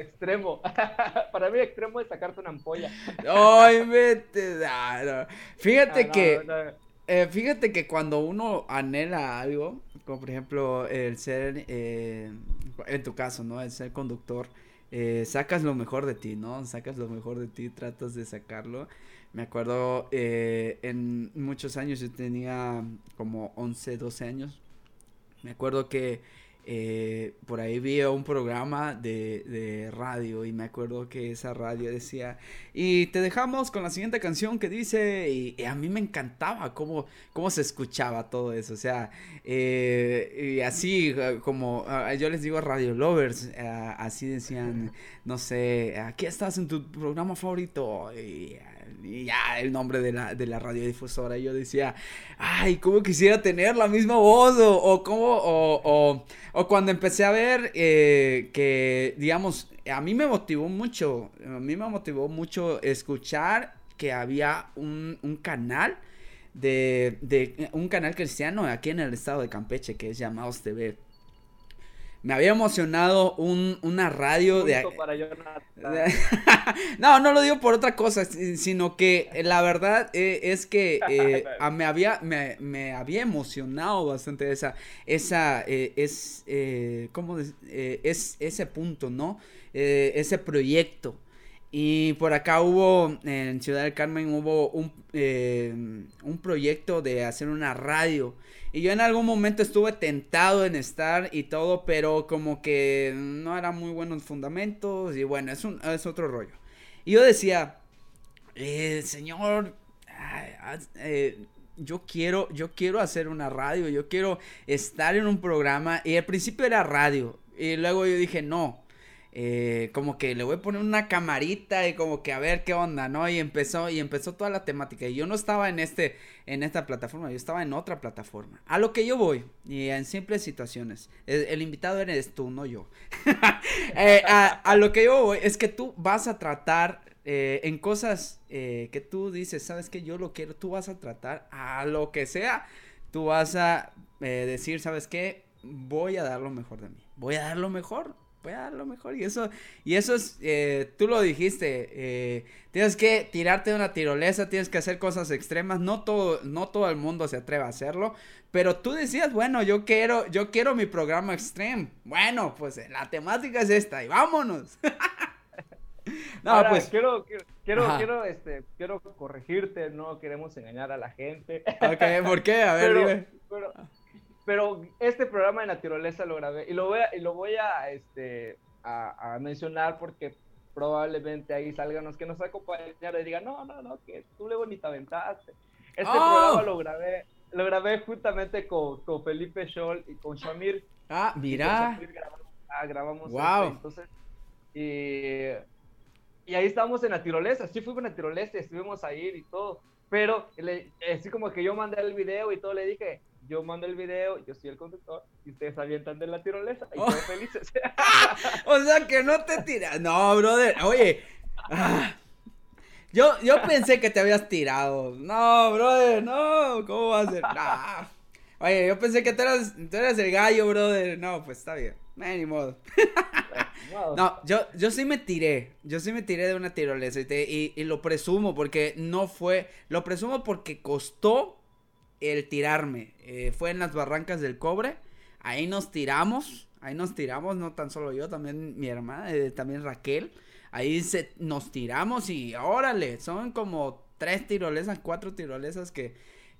extremo. [LAUGHS] Para mí extremo es sacarte una ampolla. Ay, vete. No. Fíjate no, que... Eh, fíjate que cuando uno anhela algo, como por ejemplo el ser, eh, en tu caso, ¿no? El ser conductor, eh, sacas lo mejor de ti, ¿no? Sacas lo mejor de ti, tratas de sacarlo. Me acuerdo, en muchos años, yo tenía como 11, 12 años. Me acuerdo que eh, por ahí vi un programa de, de, radio y me acuerdo que esa radio decía, y te dejamos con la siguiente canción que dice, y, a mí me encantaba cómo, cómo se escuchaba todo eso, o sea, eh, y así como uh, yo les digo Radio Lovers, uh, así decían, no sé, aquí estás en tu programa favorito, y y ya el nombre de la, de la radiodifusora. Y yo decía, ay, ¿cómo quisiera tener la misma voz? O, o cómo, o, o, cuando empecé a ver eh, que, digamos, a mí me motivó mucho, a mí me motivó mucho escuchar que había un, un canal de, de, un canal cristiano aquí en el estado de Campeche que es Llamados TV me había emocionado un, una radio de... [LAUGHS] [LAUGHS] no, no lo digo por otra cosa, sino que la verdad eh, es que [LAUGHS] eh, me, había, me, me, había emocionado bastante esa, esa, eh, es, ¿cómo es ese punto, ¿no? ese proyecto. Y por acá hubo, en Ciudad del Carmen hubo un, un proyecto de hacer una radio y yo en algún momento estuve tentado en estar y todo, pero como que no eran muy buenos fundamentos y bueno, es, un, es otro rollo. Y yo decía, eh, señor, eh, yo quiero, yo quiero hacer una radio, yo quiero estar en un programa. Y al principio era radio. Y luego yo dije, no, eh, como que le voy a poner una camarita y como que a ver qué onda, ¿no? Y empezó, y empezó toda la temática. Y yo no estaba en este, en esta plataforma, yo estaba en otra plataforma. A lo que yo voy, y en simples situaciones. El, invitado eres tú, no yo. [LAUGHS] Eh, a, lo que yo voy es que tú vas a tratar eh, en cosas que tú dices, sabes que yo lo quiero, tú vas a tratar a lo que sea, tú vas a decir, sabes qué, voy a dar lo mejor de mí, voy a dar lo mejor voy a lo mejor. Y eso, y eso es, eh, tú lo dijiste, eh, tienes que tirarte de una tirolesa, tienes que hacer cosas extremas. No todo, no todo el mundo se atreve a hacerlo. Pero tú decías, bueno, yo quiero, yo quiero mi programa extreme. Bueno, pues eh, la temática es esta y vámonos. [LAUGHS] no, pues. Quiero, quiero, quiero, este, quiero corregirte, no queremos engañar a la gente. ok, ¿por qué? A ver, [LAUGHS] dime. Pero, pero este programa de naturaleza lo grabé y lo voy a, y lo voy a, este, a, mencionar porque probablemente ahí salgan los que nos acompañan y digan, no, no, no, que tú le bonita aventaste. Este ¡Oh! programa lo grabé, lo grabé juntamente con, con Felipe Scholl y con Shamir. Ah, mira. grabamos, ah, wow. entonces, y, y, ahí estábamos en la tirolesa, sí fuimos en la tirolesa, estuvimos ahí y todo, pero así como que yo mandé el video y todo, le dije, yo mando el video, yo soy el conductor y ustedes avientan de la tirolesa y oh. felices. [LAUGHS] o sea que no te tiras. No, brother. Oye. Ah. Yo, yo pensé que te habías tirado. No, brother, no. ¿Cómo va a ser? Oye, yo pensé que tú eras, tú eras el gallo, brother. No, pues está bien. ni modo. no, yo, yo sí me tiré. Yo sí me tiré de una tirolesa y, y lo presumo porque no fue. Lo presumo porque costó el tirarme. Eh, fue en las barrancas del cobre. Ahí nos tiramos. Ahí nos tiramos, no tan solo yo, también mi hermana, eh, también Raquel. Ahí se, nos tiramos y órale, son como tres tirolesas, cuatro tirolesas que,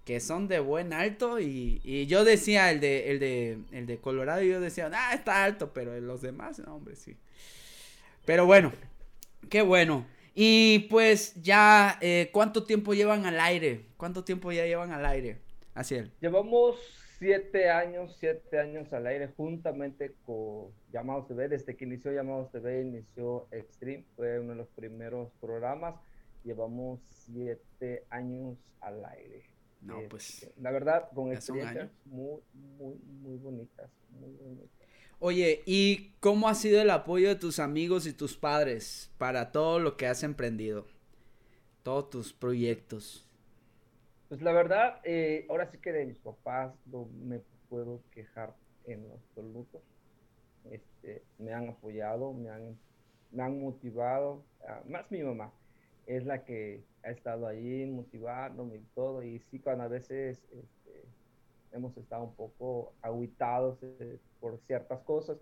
que son de buen alto. Y, yo decía, el de, el de, el de Colorado, yo decía, ah, está alto, pero los demás, no, hombre, sí. Pero bueno, qué bueno. Y pues ya, eh, ¿cuánto tiempo llevan al aire? ¿Cuánto tiempo ya llevan al aire? Así es. Llevamos siete años, siete años al aire juntamente con Llamados TV. Desde que inició Llamados TV, inició Extreme. Fue uno de los primeros programas. Llevamos siete años al aire. No, pues. Este, la verdad, con experiencias muy, muy, muy bonitas. Muy bonitas. Oye, ¿y cómo ha sido el apoyo de tus amigos y tus padres para todo lo que has emprendido? Todos tus proyectos. Pues la verdad, eh, ahora sí que de mis papás no me puedo quejar en absoluto. Este, me han apoyado, me han, me han motivado, ah, más mi mamá es la que ha estado ahí motivándome y todo. Y sí, cuando a veces este, hemos estado un poco aguitados eh, por ciertas cosas,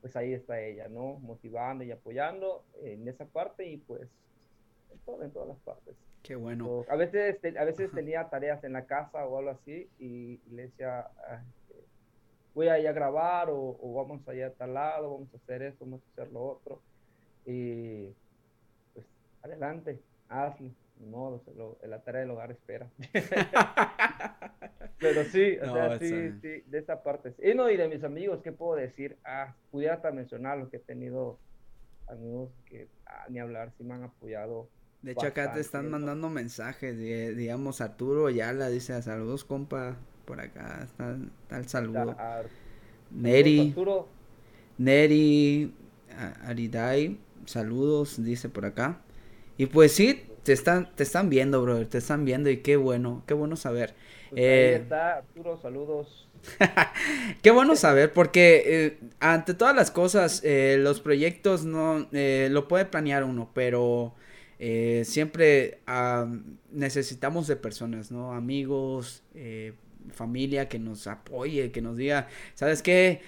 pues ahí está ella, ¿no? Motivando y apoyando en esa parte y pues en, en todas las partes. Qué bueno. a veces, a veces tenía tareas en la casa o algo así y, le decía, voy a ir a grabar o, vamos allá a tal lado, vamos a hacer esto, vamos a hacer lo otro. Y pues adelante, hazlo. No, la tarea del hogar espera. [LAUGHS] Pero sí, o sea, sí, sí, de esa parte. Y no, y de mis amigos, ¿qué puedo decir? Ah, pudiera hasta mencionar lo que he tenido amigos que, ah, ni hablar, sí me han apoyado De hecho, acá te están mandando mensajes, digamos, Arturo ya la dice, saludos, compa, por acá está, el saludo. Neri, Neri, Aridai, saludos, dice por acá. Y pues sí, te están, te están viendo, brother, te están viendo y qué bueno, qué bueno saber. Pues ahí eh, está, Arturo, saludos. [LAUGHS] Qué bueno saber, porque eh, ante todas las cosas, eh, los proyectos no lo puede planear uno, pero siempre ah, necesitamos de personas, ¿no? Amigos, familia que nos apoye, que nos diga, ¿sabes qué?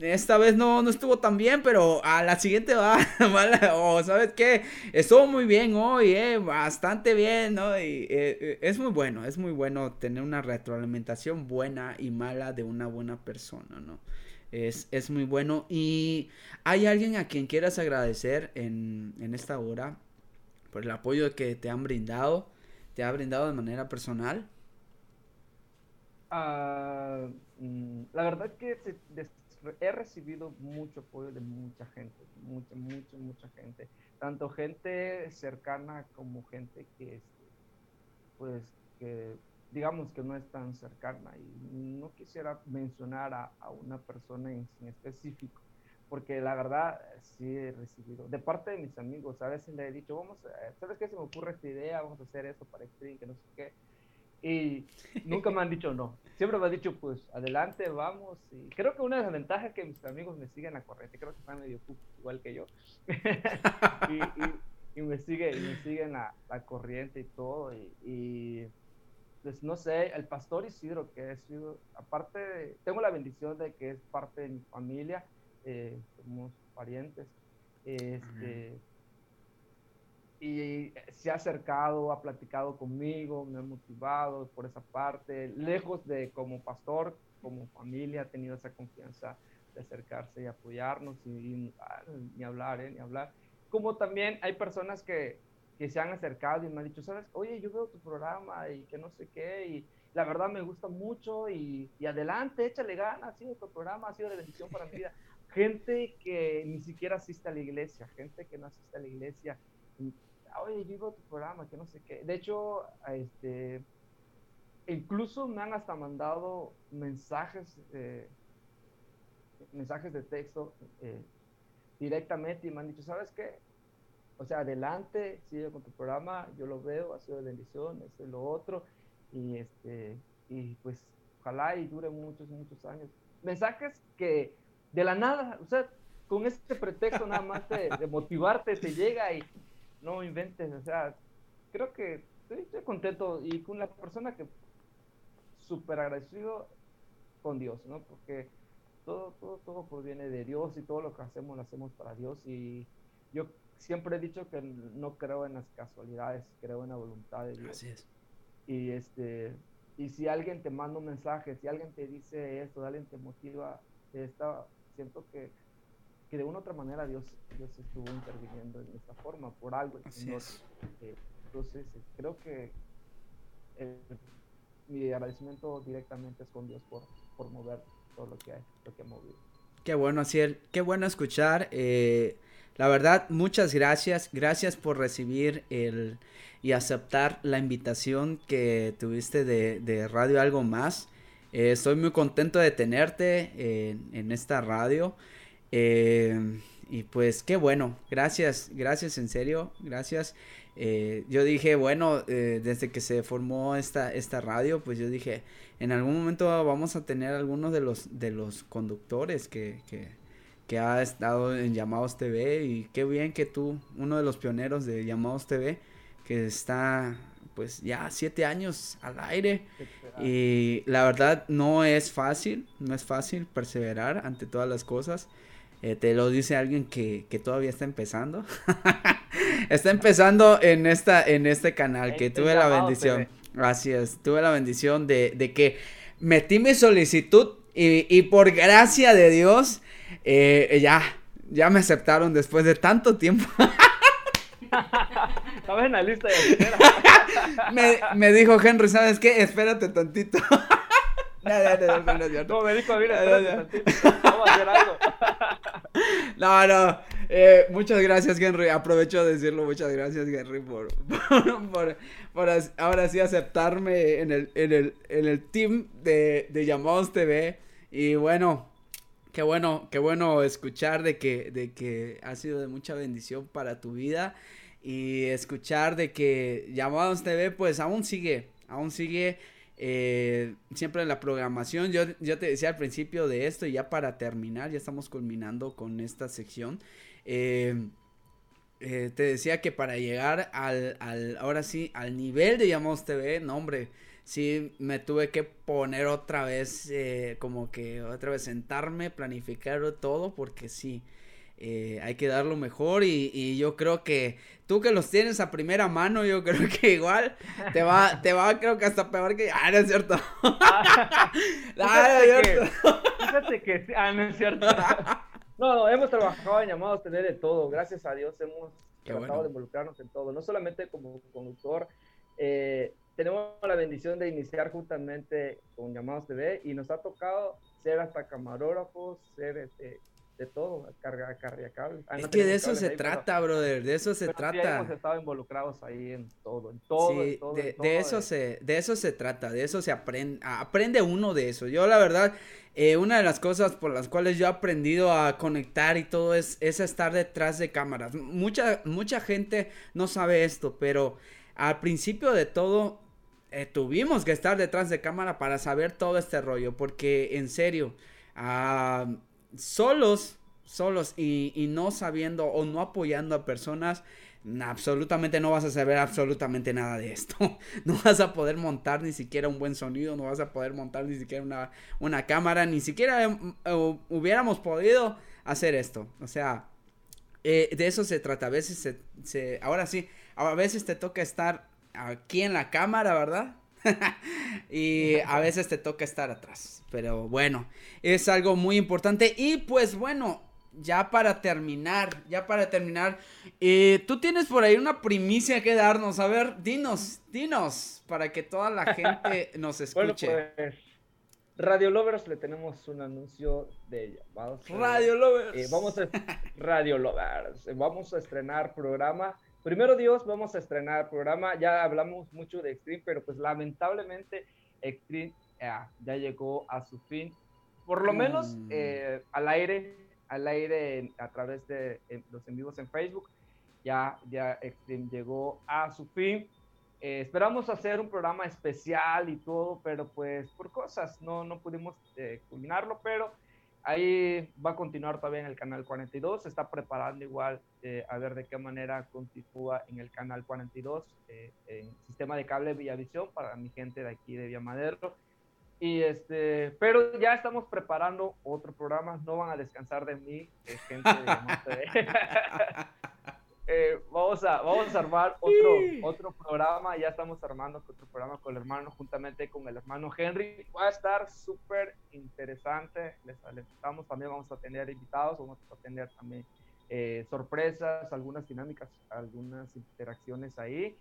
esta vez no, no estuvo tan bien, pero a la siguiente va, [LAUGHS] o sabes qué, estuvo muy bien hoy, eh, bastante bien, ¿no? Y eh, eh, es muy bueno, es muy bueno tener una retroalimentación buena y mala de una buena persona, ¿no? Es, es muy bueno. Y hay alguien a quien quieras agradecer en, en esta hora por el apoyo que te han brindado, te ha brindado de manera personal. Ah, mm, la verdad que he recibido mucho apoyo de mucha gente, mucha, mucha, mucha gente. Tanto gente cercana como gente que, pues, que digamos que no es tan cercana. Y no quisiera mencionar a, a una persona en, específico, porque la verdad sí he recibido, de parte de mis amigos, a veces le he dicho, vamos, ¿sabes qué se me ocurre esta idea? Vamos a hacer esto para Extreme, que no sé qué y nunca me han dicho no. Siempre me han dicho, pues, adelante, vamos. Y creo que una de las ventajas es que mis amigos me siguen la corriente. Creo que están medio igual que yo. [LAUGHS] y, me sigue, y me siguen la, la corriente y todo. Y, pues, no sé, el pastor Isidro, que es, aparte, tengo la bendición de que es parte de mi familia. Eh, somos parientes. Este y se ha acercado, ha platicado conmigo, me ha motivado por esa parte, lejos de como pastor, como familia, ha tenido esa confianza de acercarse y apoyarnos y, ah, ni hablar, eh, ni hablar. Como también hay personas que, que, se han acercado y me han dicho, sabes, oye, yo veo tu programa y que no sé qué, y la verdad me gusta mucho y, y adelante, échale ganas, ha sido tu programa, ha sido de bendición para mi vida. [LAUGHS] Gente que ni siquiera asiste a la iglesia, gente que no asiste a la iglesia, oye, yo tu programa, que no sé qué. De hecho, este, incluso me han hasta mandado mensajes, eh, mensajes de texto eh, directamente y me han dicho, ¿sabes qué? O sea, adelante, sigue con tu programa, yo lo veo, ha sido de bendición, y lo otro, y este, y pues ojalá y dure muchos, muchos años. Mensajes que de la nada, o sea, con este pretexto nada más de, de motivarte, te llega y, no inventes, o sea, creo que estoy, contento y con la persona que súper agradecido con Dios, ¿no? Porque todo, todo, todo proviene de Dios y todo lo que hacemos lo hacemos para Dios y yo siempre he dicho que no creo en las casualidades, creo en la voluntad de Dios. Así es. Y este y si alguien te manda un mensaje, si alguien te dice esto, alguien te motiva, esta, siento que que de una u otra manera Dios, Dios estuvo interviniendo en esta forma, por algo. entonces, eh, creo que eh, mi agradecimiento directamente es con Dios por, por mover todo lo que, hay, lo que ha movido. Qué bueno, Ciel, qué bueno escuchar. Eh, la verdad, muchas gracias. Gracias por recibir el y aceptar la invitación que tuviste de, de Radio Algo Más. estoy muy contento de tenerte en, en esta radio. Eh, y pues qué bueno, gracias, gracias en serio, gracias. Eh, yo dije, bueno, eh, desde que se formó esta, esta radio, pues yo dije, en algún momento vamos a tener algunos de los, de los conductores que, que, que ha estado en Llamados TV y qué bien que tú, uno de los pioneros de Llamados TV, que está pues ya siete años al aire y la verdad no es fácil, no es fácil perseverar ante todas las cosas. Eh, te lo dice alguien que, todavía está empezando. [LAUGHS] está empezando en esta en este canal, que tuve la bendición. Así es, tuve la bendición de, que metí mi solicitud y, por gracia de Dios, eh, ya, ya me aceptaron después de tanto tiempo. [LAUGHS] Estaba en la lista de espera. [LAUGHS] me, me dijo Henry, ¿sabes qué? Espérate tantito. [LAUGHS] No, no, no, no, me dijo, mira, vamos a hacer algo. No, no, Eh, muchas gracias, Henry. Aprovecho de decirlo. Muchas gracias, Henry, por, por, por, ahora sí aceptarme en el, en el, en el team de, de Llamados TV. Y bueno, qué bueno, qué bueno escuchar de que, de que ha sido de mucha bendición para tu vida. Y escuchar de que Llamados TV, pues aún sigue, aún sigue eh, siempre en la programación. Yo, yo te decía al principio de esto y ya para terminar, ya estamos culminando con esta sección. Eh, eh, te decía que para llegar al, al, ahora sí, al nivel de Llamados TV, no hombre, sí me tuve que poner otra vez, como que otra vez sentarme, planificar todo, porque sí, eh, hay que dar lo mejor y, yo creo que tú que los tienes a primera mano, yo creo que igual te va, te va creo que hasta peor que... Ah, no es cierto. [LAUGHS] ah, no es fíjate que, ah, no es cierto. [LAUGHS] No, hemos trabajado en llamados tener de todo. Gracias a Dios hemos tratado de involucrarnos en todo. No solamente como conductor, eh, tenemos la bendición de iniciar justamente con Llamados TV y nos ha tocado ser hasta camarógrafos, ser este, de todo, carga, carga cable. Ah, es que de eso se trata, brother, de eso se trata. hemos estado involucrados ahí en todo, en todo, sí, de, eso se, de eso se trata, de eso se aprende, aprende uno de eso. Yo la verdad, eh, una de las cosas por las cuales yo he aprendido a conectar y todo es, es estar detrás de cámaras. Mucha, mucha gente no sabe esto, pero al principio de todo eh, tuvimos que estar detrás de cámara para saber todo este rollo, porque en serio, ah, solos, solos y, no sabiendo o no apoyando a personas, absolutamente no vas a saber absolutamente nada de esto. [LAUGHS] No vas a poder montar ni siquiera un buen sonido, no vas a poder montar ni siquiera una, una cámara, ni siquiera em, hubiéramos podido hacer esto. O sea, eh, de eso se trata. A veces se, ahora sí, a veces te toca estar aquí en la cámara, ¿verdad? [LAUGHS] y a veces te toca estar atrás. Pero bueno, es algo muy importante. Y pues bueno, ya para terminar, ya para terminar, eh, tú tienes por ahí una primicia que darnos. A ver, dinos, dinos, para que toda la [LAUGHS] gente nos escuche. Bueno, pues, Radio Lovers le tenemos un anuncio de llamados. Radio Lovers. Eh, vamos a [LAUGHS] Radio Lovers. Vamos a estrenar programa Primero Dios, vamos a estrenar programa. Ya hablamos mucho de Extreme, pero pues lamentablemente Extreme ya llegó a su fin. Por lo menos mm. eh, al aire, al aire a través de los en vivos en Facebook, ya, ya Extreme llegó a su fin. Eh, esperamos hacer un programa especial y todo, pero pues por cosas no, no pudimos eh, culminarlo, pero Ahí va a continuar todavía en el canal 42, se está preparando igual eh, a ver de qué manera continúa en el canal 42, eh, en sistema de cable Villavisión para mi gente de aquí de Villamadero. Y este, pero ya estamos preparando otro programa, no van a descansar de mí, eh, gente de [LAUGHS] [LAUGHS] Eh, vamos, a, vamos a armar otro, otro programa, ya estamos armando otro programa con el hermano, juntamente con el hermano Henry. Va a estar súper interesante, les estamos también vamos a tener invitados, vamos a tener también eh, sorpresas, algunas dinámicas, algunas interacciones ahí.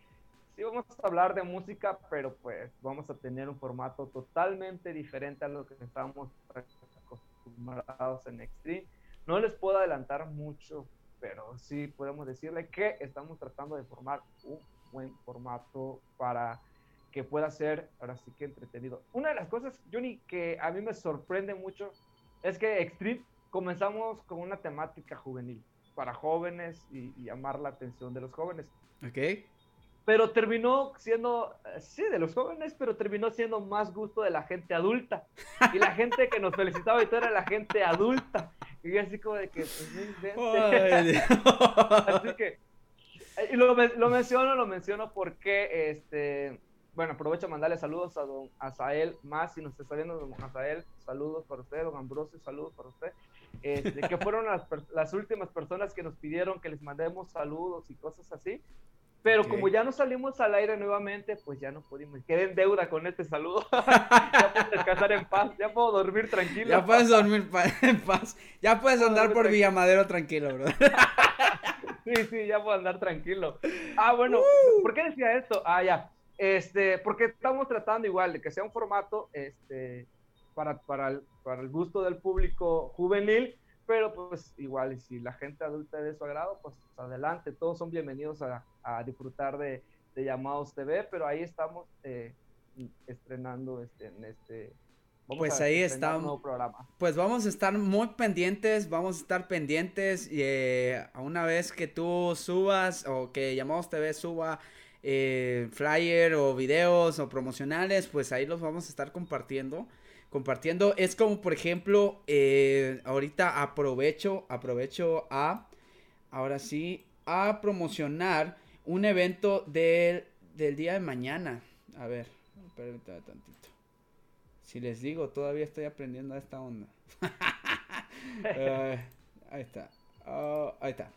Sí vamos a hablar de música, pero pues vamos a tener un formato totalmente diferente a lo que estamos acostumbrados en Extreme. No les puedo adelantar mucho pero sí podemos decirle que estamos tratando de formar un buen formato para que pueda ser ahora sí que entretenido. Una de las cosas, Johnny, que a mí me sorprende mucho es que Extreme comenzamos con una temática juvenil para jóvenes y, llamar la atención de los jóvenes. Ok. Pero terminó siendo, sí, de los jóvenes, pero terminó siendo más gusto de la gente adulta. Y la gente que nos felicitaba y todo era la gente adulta. Y así como de que, pues, [LAUGHS] así que, y lo, lo, menciono, lo menciono porque, este, bueno, aprovecho a mandarle saludos a don Azael más, si nos está viendo don Azael, saludos para usted, don Ambrosio, saludos para usted, este, que fueron las, las últimas personas que nos pidieron que les mandemos saludos y cosas así, pero como ya no salimos al aire nuevamente, pues ya no pudimos. Quedé en deuda con este saludo. [LAUGHS] ya puedo descansar en paz, ya puedo dormir tranquilo. Ya puedes dormir [LAUGHS] en paz. Ya puedes andar por Villamadero tranquilo, bro. [LAUGHS] sí, sí, ya puedo andar tranquilo. Ah, bueno, uh. ¿por qué decía esto? Ah, ya. Este, porque estamos tratando igual de que sea un formato este, para, para, el, para el gusto del público juvenil, pero pues igual, si la gente adulta es de su agrado, pues adelante, todos son bienvenidos a, a disfrutar de, de, Llamados TV, pero ahí estamos eh, estrenando este, en este... pues ahí estamos. Pues vamos a estar muy pendientes, vamos a estar pendientes y eh, a una vez que tú subas o que Llamados TV suba eh, flyer o videos o promocionales, pues ahí los vamos a estar compartiendo. Compartiendo. Es como, por ejemplo, eh, ahorita aprovecho, aprovecho a, ahora sí, a promocionar un evento del, del día de mañana. A ver, permítame tantito. Si les digo, todavía estoy aprendiendo a esta onda. uh, [LAUGHS] ahí está. Uh, ahí está.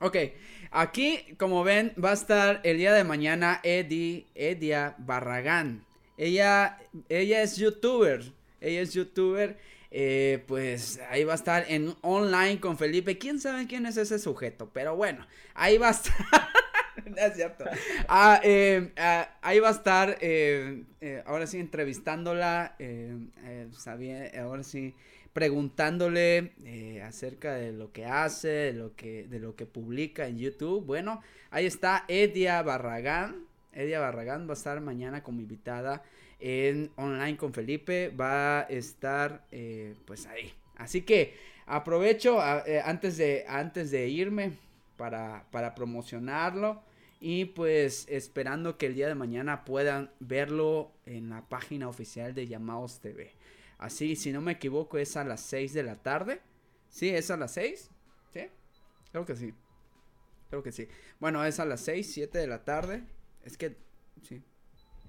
Ok, aquí como ven va a estar el día de mañana Eddie, Edia Barragán. Ella, ella es youtuber, ella es youtuber, eh, pues ahí va a estar en online con Felipe. ¿Quién sabe quién es ese sujeto? Pero bueno, ahí va a estar. [LAUGHS] Ah, eh, ah, ahí va a estar, eh, ahora sí, entrevistándola, ahora sí preguntándole eh, acerca de lo que hace, de lo que, de lo que publica en YouTube. Bueno, ahí está Edia Barragán. Edia Barragán va a estar mañana como invitada en online con Felipe. Va a estar eh, pues ahí. Así que aprovecho eh, antes, de, antes de irme para, para promocionarlo. Y pues esperando que el día de mañana puedan verlo en la página oficial de Llamados TV. Así, si no me equivoco, es a las 6 de la tarde. ¿Sí? ¿Es a las 6? ¿Sí? Creo que sí. Creo que sí. Bueno, es a las 6, 7 de la tarde. Es que, sí.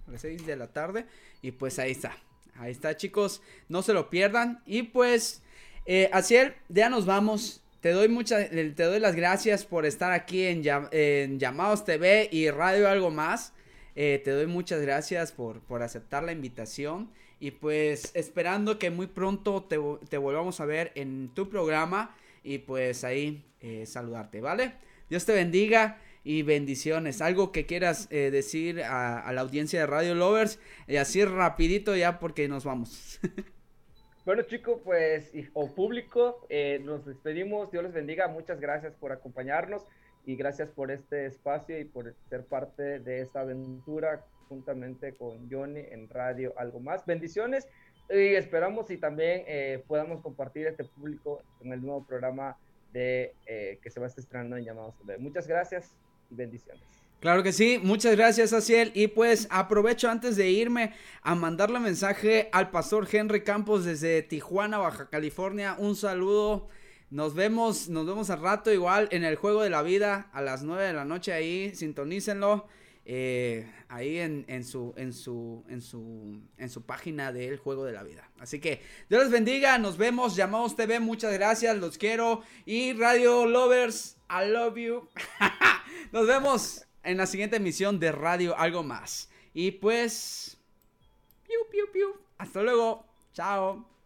A las 6 de la tarde. Y pues ahí está. Ahí está, chicos. No se lo pierdan. Y pues, eh, Asiel, ya nos vamos. Te doy muchas, te doy las gracias por estar aquí en, en Llamados TV y Radio Algo Más. Eh, te doy muchas gracias por, por aceptar la invitación. Y pues esperando que muy pronto te, te volvamos a ver en tu programa y pues ahí eh, saludarte, ¿vale? Dios te bendiga y bendiciones. Algo que quieras eh, decir a, la audiencia de Radio Lovers y así rapidito ya porque nos vamos. [LAUGHS] bueno chicos, pues o público, eh, nos despedimos. Dios les bendiga. Muchas gracias por acompañarnos y gracias por este espacio y por ser parte de esta aventura juntamente con Johnny en Radio Algo Más. Bendiciones y esperamos y también eh, podamos compartir este público en el nuevo programa de eh, que se va a estar estrenando en Llamados. Muchas gracias bendiciones. Claro que sí, muchas gracias Aciel y pues aprovecho antes de irme a mandarle mensaje al pastor Henry Campos desde Tijuana, Baja California, un saludo, nos vemos, nos vemos al rato igual en el Juego de la Vida a las 9 de la noche ahí, sintonícenlo. Eh, ahí en, su, en, su, en, su, en su página del Juego de la Vida. Así que Dios les bendiga, nos vemos, llamados TV, muchas gracias, los quiero. Y Radio Lovers, I love you. [LAUGHS] nos vemos en la siguiente emisión de Radio Algo Más. Y pues, piu, piu, piu. Hasta luego. Chao.